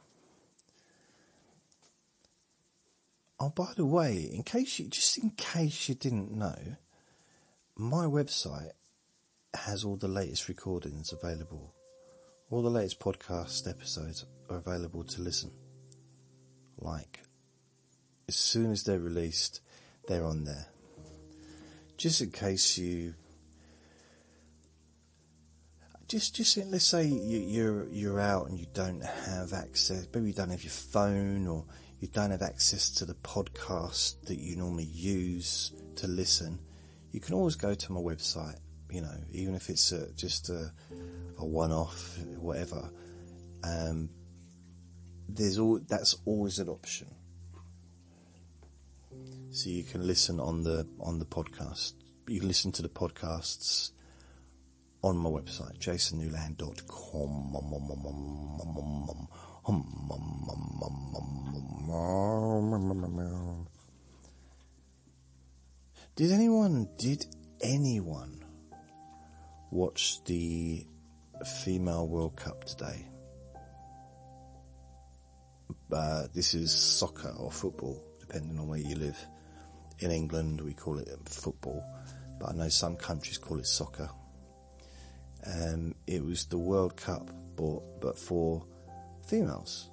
Oh, by the way, in case you, just in case you didn't know, my website has all the latest recordings available. All the latest podcast episodes are available to listen. Like, as soon as they're released, they're on there. Just in case you, just just let's say you, you're you're out and you don't have access. Maybe you don't have your phone or you don't have access to the podcast that you normally use to listen. You can always go to my website you know, even if it's a, just a, a one-off, whatever. Um, there's all that's always an option. So you can listen on the on the podcast. You can listen to the podcasts on my website, jasonnewland.com. Did anyone, did anyone watched the Female World Cup today. Uh, this is soccer or football, depending on where you live. In England, we call it football, but I know some countries call it soccer. Um, it was the World Cup, but, but for females.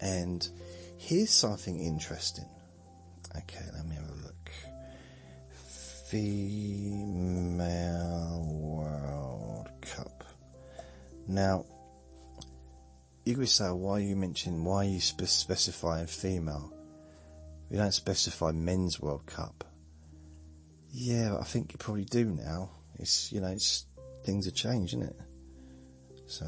And here's something interesting. Okay, let me have a look female World Cup. Now, you could say, why are you mentioning, why are you spe- specifying female? We don't specify men's World Cup. Yeah, but I think you probably do now. It's, you know, it's, things have changed, isn't it? So,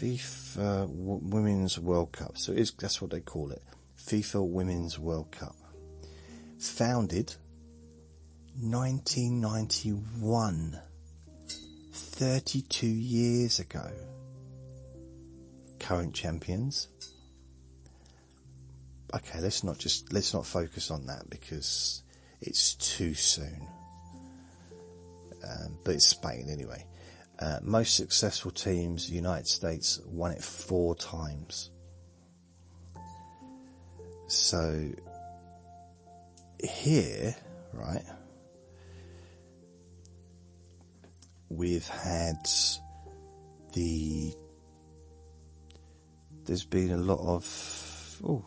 FIFA Women's World Cup. So that's what they call it. FIFA Women's World Cup. Founded 1991. 32 years ago. Current champions. Okay, let's not just, let's not focus on that because it's too soon. Um, but it's Spain anyway. Uh, most successful teams, United States, won it four times. So here, right, we've had the there's been a lot of oh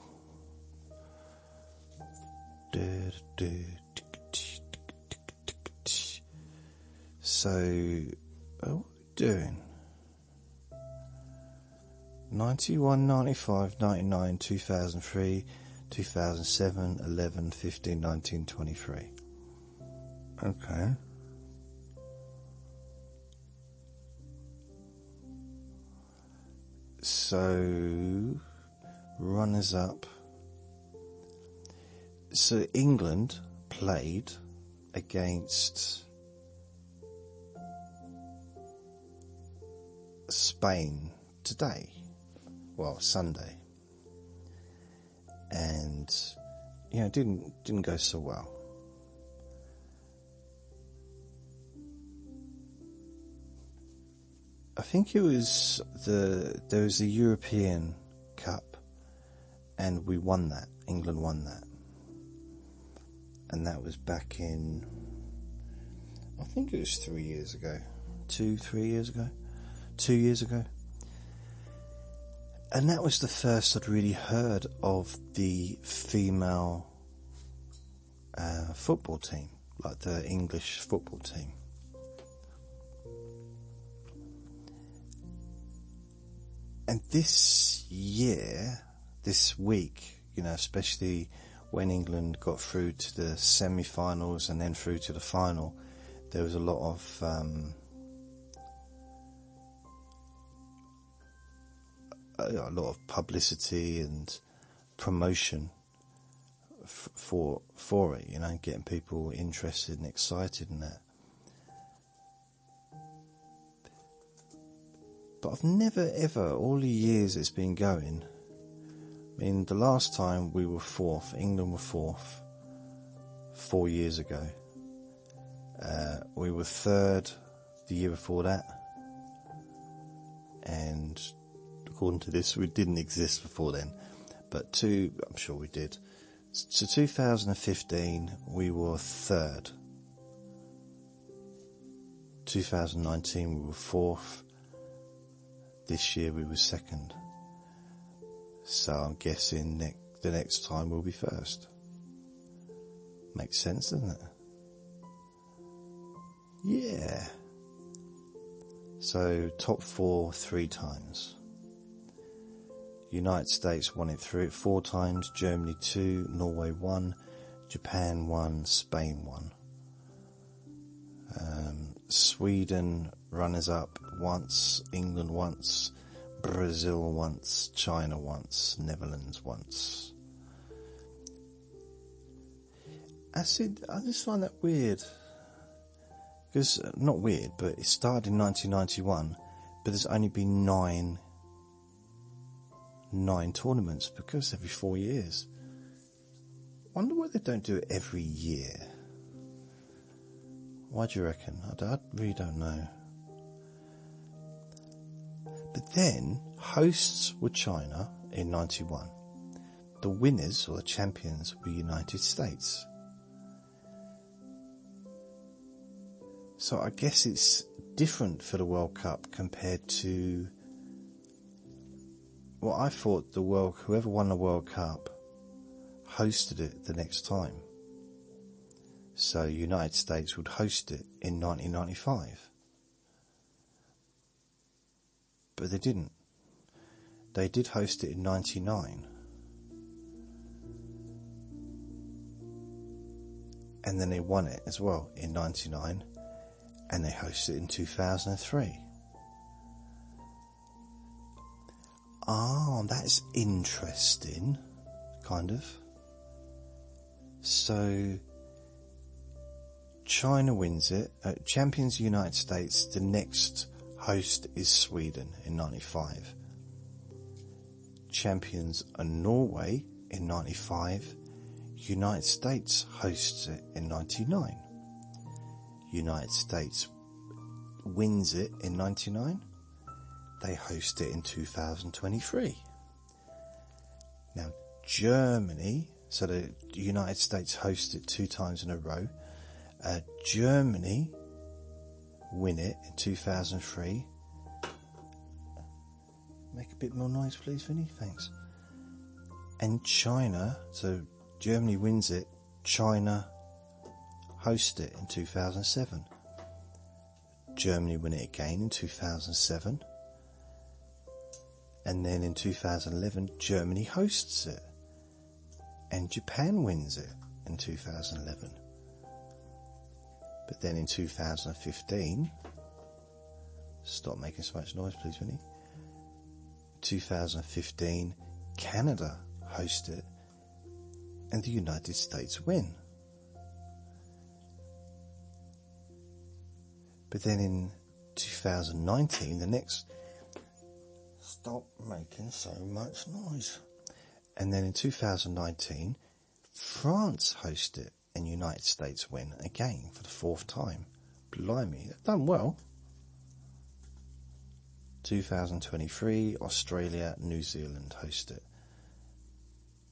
so what doing? 91 95 99 2003 2007 11 15 19 23 okay. So, runners up. So, England played against Spain today. Well, Sunday. And, you know, didn't, didn't go so well. I think it was the there was the European Cup, and we won that. England won that, and that was back in. I think it was three years ago, two, three years ago, two years ago. and that was the first I'd really heard of the female uh, football team, like the English football team. And this year, this week, you know, especially when England got through to the semi-finals and then through to the final, there was a lot of um, a lot of publicity and promotion f- for for it. You know, getting people interested and excited in that. But I've never ever, all the years it's been going, I mean, the last time we were fourth, England were fourth, four years ago. Uh, we were third the year before that, and according to this, we didn't exist before then. But two, I'm sure we did. So 2015, we were third. 2019, we were fourth. This year, we were second. So I'm guessing ne- the next time we'll be first. Makes sense, doesn't it? Yeah. So top four three times. United States won it through four times, Germany two, Norway one, Japan one, Spain one. Um, Sweden runners up once, England once, Brazil once, China once, Netherlands once. I said, I just find that weird. Because, uh, not weird, but it started in 1991, but there's only been nine, nine tournaments because every four years. Wonder why they don't do it every year. Why do you reckon? I, I really don't know. But then, hosts were China in 91. The winners, or the champions, were United States. So I guess it's different for the World Cup compared to well, I thought the world whoever won the World Cup hosted it the next time. So United States would host it in 1995. But they didn't. They did host it in 99. And then they won it as well in 99 and they hosted it in 2003. Ah, that's interesting, kind of. So, China wins it. Uh, champions United States. The next host is Sweden in 95. Champions are Norway in 95. United States hosts it in 99. United States wins it in 99. They host it in 2023. Now, Germany, so the United States host it two times in a row. Uh, Germany win it in 2003. Make a bit more noise, please, Vinny. Thanks. And China, so Germany wins it. China host it in 2007. Germany win it again in 2007. And then in 2011, Germany hosts it. And Japan wins it in 2011. But then in 2015, stop making so much noise, please, Vinny. 2015, Canada host it, and the United States win. But then in 2019, the next. Stop making so much noise. And then in 2019, France host it and United States win again for the fourth time. Blimey, they've done well. 2023, Australia, New Zealand host it.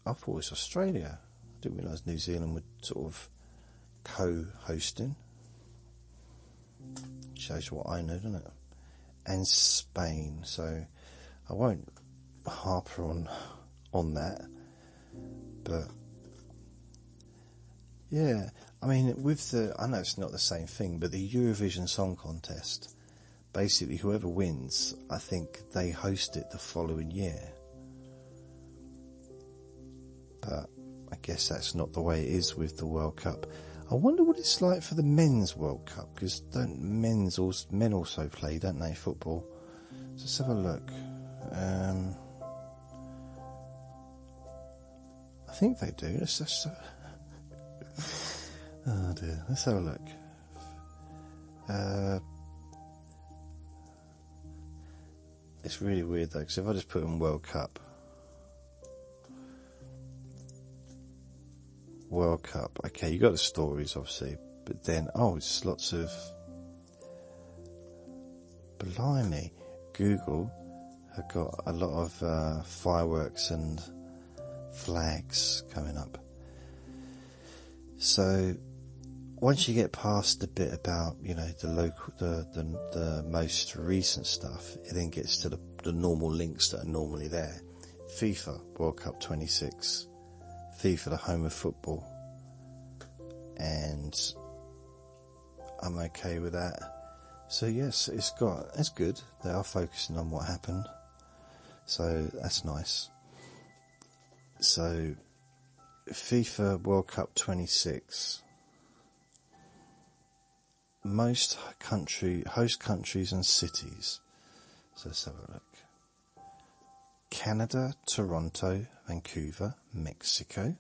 I thought it was Australia. I didn't realise New Zealand would sort of co-hosting. Shows what I know, doesn't it? And Spain. So I won't harper on on that, but yeah, I mean, with the I know it's not the same thing, but the Eurovision Song Contest, basically whoever wins, I think they host it the following year. But I guess that's not the way it is with the World Cup. I wonder what it's like for the men's World Cup because don't men's also, men also play, don't they, football? Let's have a look. Um, I think they do. Let's just. oh dear. Let's have a look. Uh, it's really weird though, because if I just put in World Cup, World Cup. Okay, you got the stories, obviously, but then oh, it's lots of blimey. Google have got a lot of uh, fireworks and flags coming up. So once you get past the bit about you know the local, the the, the most recent stuff, it then gets to the, the normal links that are normally there. FIFA World Cup 26 FIFA, the home of football, and I'm okay with that. So yes, it's got it's good. They are focusing on what happened, so that's nice. So, FIFA World Cup 26. Most country host countries and cities. So let's have a look. Canada, Toronto, Vancouver, Mexico,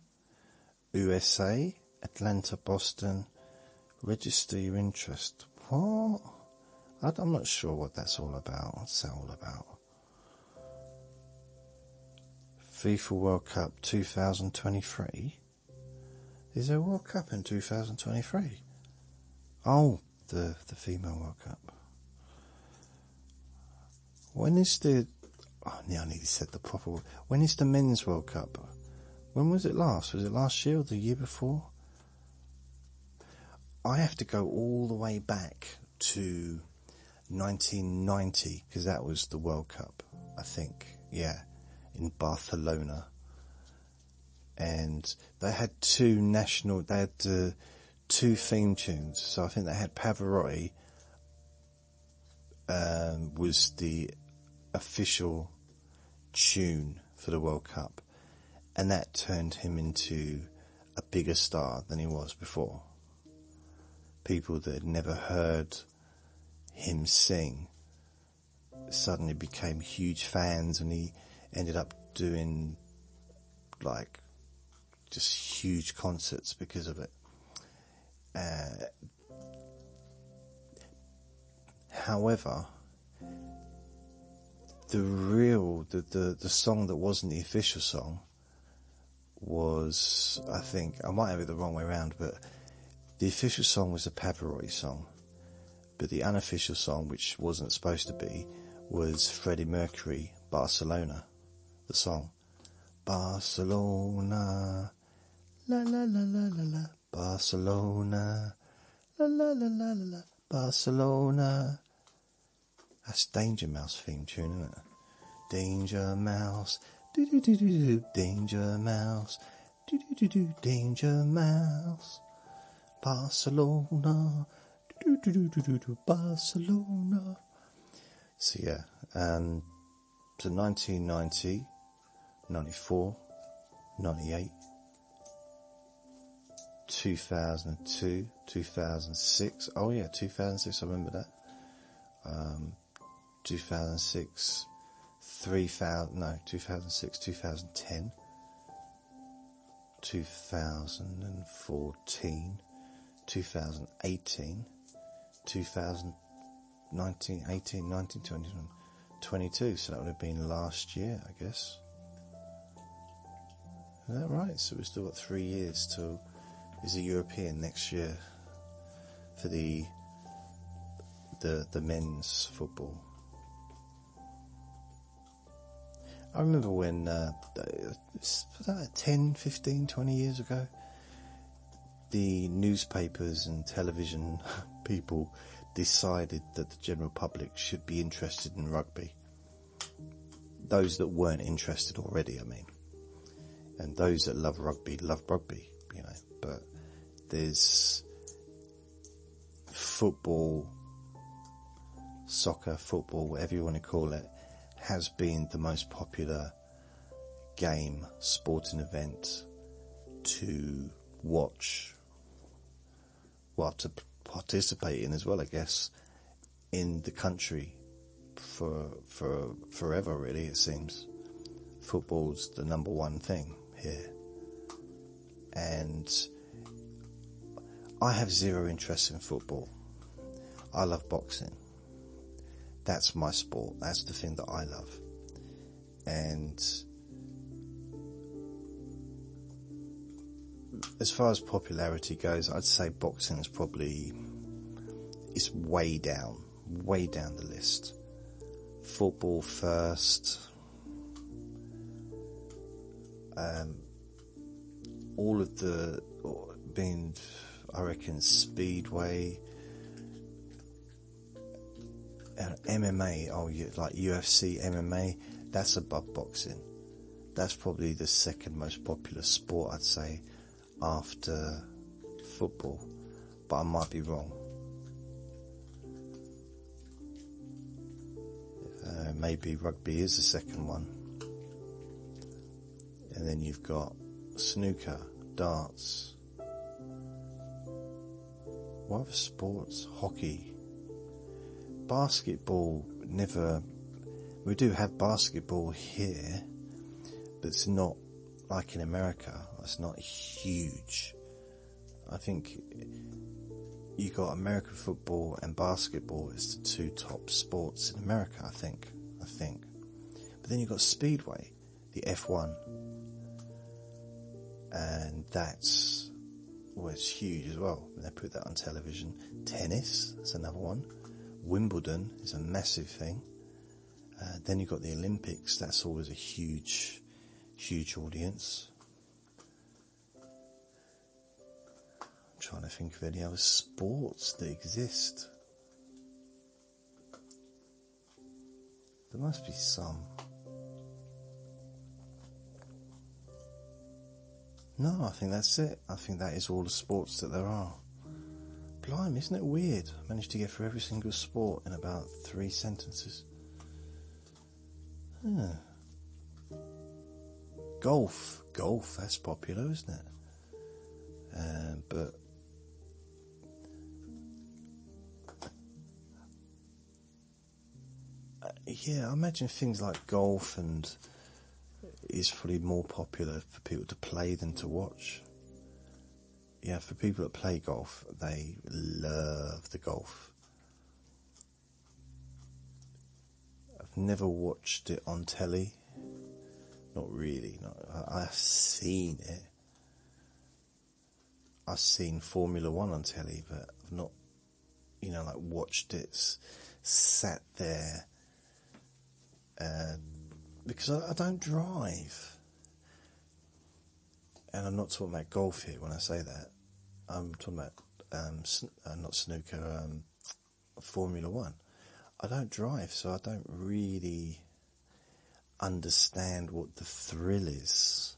USA, Atlanta, Boston. Register your interest. What? I'm not sure what that's all about. What's that all about? FIFA World Cup 2023? Is there a World Cup in 2023? Oh, the, the female World Cup. When is the Oh, yeah, I nearly said the proper. When is the men's World Cup? When was it last? Was it last year or the year before? I have to go all the way back to 1990 because that was the World Cup, I think. Yeah, in Barcelona. And they had two national, they had uh, two theme tunes. So I think they had Pavarotti um, was the official tune for the World Cup, and that turned him into a bigger star than he was before. People that had never heard him sing suddenly became huge fans, and he ended up doing like just huge concerts because of it. Uh, however, the real the, the the song that wasn't the official song was I think I might have it the wrong way around, but the official song was the Pavarotti song, but the unofficial song, which wasn't supposed to be, was Freddie Mercury Barcelona, the song. Barcelona, la la la la la la. Barcelona, la la la la la la. Barcelona. That's Danger Mouse theme tune, isn't it? Danger Mouse, do do do do do, Danger Mouse, do do do do, Danger Mouse, Barcelona, do do do do do do, Barcelona. So yeah, um, so 1990, 94, 98, 2002, 2006. Oh yeah, 2006. I remember that. Um, 2006, 3000, no, 2006, 2010, 2014, 2018, 2019, 18, 19, 20, 22. So that would have been last year, I guess. That right? So we've still got three years till is a European next year for the the the men's football. I remember when, uh, 10, 15, 20 years ago, the newspapers and television people decided that the general public should be interested in rugby. those that weren't interested already, I mean. And those that love rugby, love rugby, you know, but there's football, soccer, football, whatever you want to call it, has been the most popular game, sporting event to watch, well, to participate in as well, I guess, in the country for for forever. Really, it seems football's the number one thing here, and I have zero interest in football. I love boxing. That's my sport. That's the thing that I love, and as far as popularity goes, I'd say boxing is probably is way down, way down the list. Football first. Um, all of the being, I reckon, speedway, uh, MMA. Oh, like UFC, MMA. That's above boxing. That's probably the second most popular sport, I'd say after football, but I might be wrong. Uh, maybe rugby is the second one. And then you've got snooker, darts. What other sports? Hockey. Basketball, never. We do have basketball here, but it's not like in America. It's not huge. I think you got American football and basketball as the two top sports in America. I think. I think. But then you've got Speedway, the F1, and that's well, it's huge as well. They put that on television. Tennis, is another one. Wimbledon is a massive thing. Uh, then you've got the Olympics. That's always a huge, huge audience. I'm trying to think of any other sports that exist. There must be some. No, I think that's it. I think that is all the sports that there are. Blimey, isn't it weird? I managed to get through every single sport in about three sentences. Huh. Golf. Golf, that's popular, isn't it? Uh, but yeah, I imagine things like golf and is probably more popular for people to play than to watch. Yeah, for people that play golf, they love the golf. I've never watched it on telly. Not really. Not, I've seen it. I've seen Formula One on telly, but I've not, you know, like watched it, sat there uh, because I, I, don't drive. And I'm not talking about golf here when I say that. I'm talking about um, uh, not snooker, um, Formula One. I don't drive, so I don't really understand what the thrill is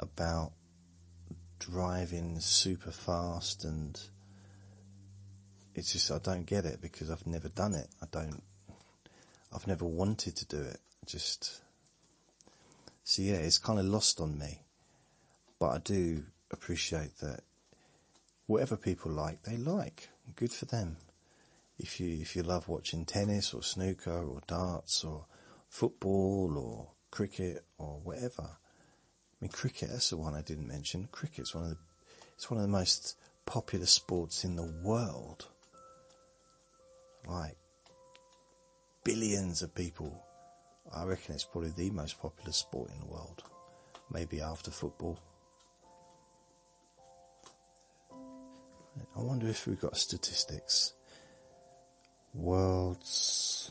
about driving super fast and it's just I don't get it because I've never done it. I don't I've never wanted to do it. Just so yeah, it's kind of lost on me. But I do appreciate that whatever people like, they like. Good for them. If you if you love watching tennis or snooker or darts or football or cricket or whatever. I mean cricket, that's the one I didn't mention. Cricket's one of the it's one of the most popular sports in the world. Like billions of people. I reckon it's probably the most popular sport in the world, maybe after football. I wonder if we've got statistics. World's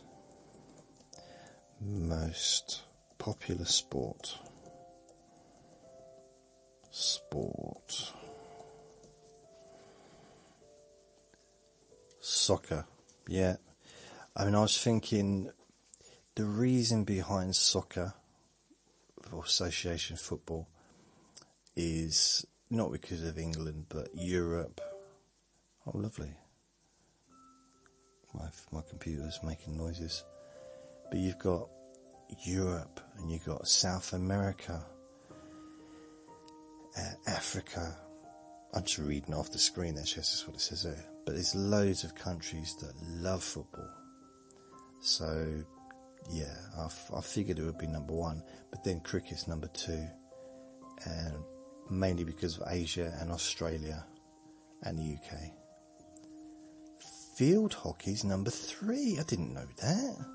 most popular sport. Sport. Soccer. Yeah, I mean, I was thinking the reason behind soccer or association football is not because of England, but Europe. Oh, lovely. My, my computer's making noises. But you've got Europe and you've got South America, uh, Africa. I'm just reading off the screen, that's just what it says there. But there's loads of countries that love football. So, yeah, I, I figured it would be number one. But then cricket's number two. And mainly because of Asia and Australia and the UK. Field hockey's number three. I didn't know that.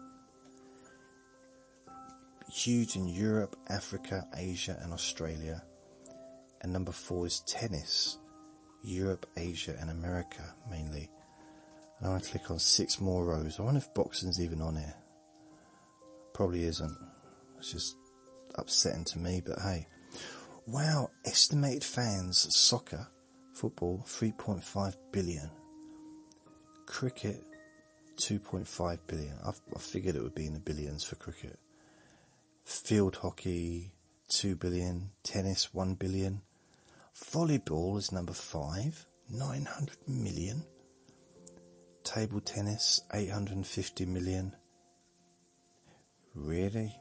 Huge in Europe, Africa, Asia, and Australia. And number four is tennis. Europe, Asia, and America mainly. And I click on six more rows. I wonder if boxing's even on here. Probably isn't. It's just upsetting to me, but hey. Wow, estimated fans soccer, football 3.5 billion. Cricket 2.5 billion. I, I figured it would be in the billions for cricket. Field hockey 2 billion, tennis 1 billion. Volleyball is number 5, 900 million. Table tennis 850 million. Really?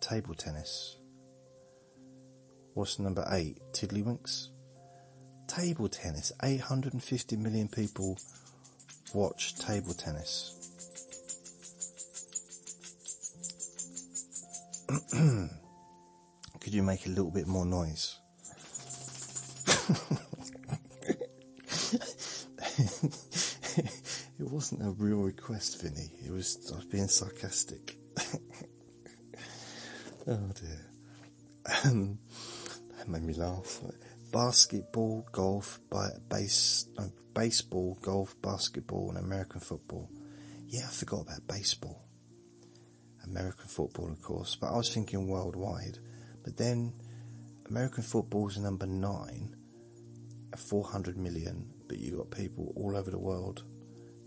Table tennis What's number eight? Tiddlywinks. Table tennis. 850 million people watch table tennis. Could you make a little bit more noise? it wasn't a real request, Vinny. It was I was being sarcastic. Oh dear. Um, that made me laugh. Basketball, golf, base, no, baseball, golf, basketball, and American football. Yeah, I forgot about baseball. American football, of course, but I was thinking worldwide. But then American football's number nine at 400 million, but you've got people all over the world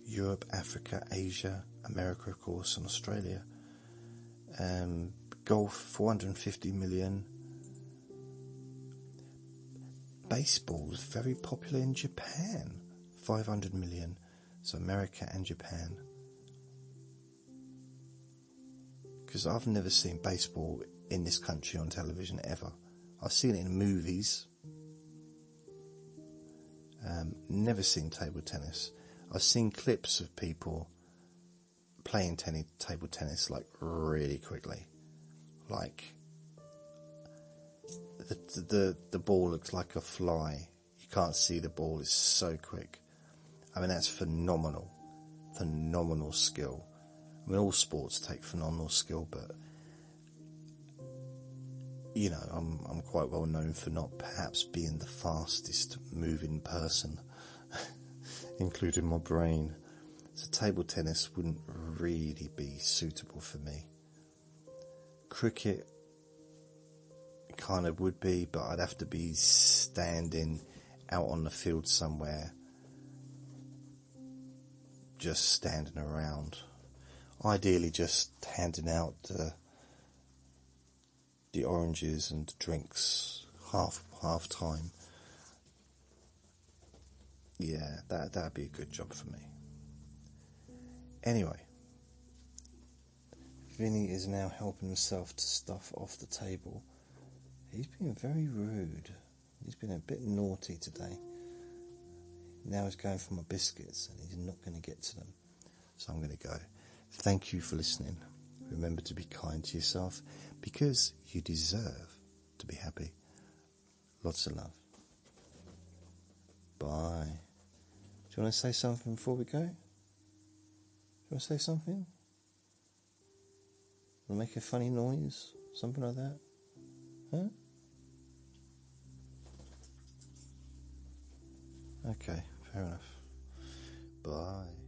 Europe, Africa, Asia, America, of course, and Australia. Um, golf, 450 million baseball was very popular in Japan, 500 million. So America and Japan. Because I've never seen baseball in this country on television ever. I've seen it in movies. Um, never seen table tennis. I've seen clips of people playing tennis, table tennis like really quickly. Like the, the the ball looks like a fly. You can't see the ball. It's so quick. I mean, that's phenomenal, phenomenal skill. I mean, all sports take phenomenal skill, but you know, I'm I'm quite well known for not perhaps being the fastest moving person, including my brain. So table tennis wouldn't really be suitable for me. Cricket kind of would be, but I'd have to be standing out on the field somewhere, just standing around. Ideally, just handing out the the oranges and drinks half half time. Yeah, that that'd be a good job for me. Anyway, Vinny is now helping himself to stuff off the table He's been very rude. He's been a bit naughty today. Now he's going for my biscuits and he's not going to get to them. So I'm going to go. Thank you for listening. Remember to be kind to yourself because you deserve to be happy. Lots of love. Bye. Do you want to say something before we go? Do you want to say something? To make a funny noise? Something like that? Huh? Okay, fair enough. Bye.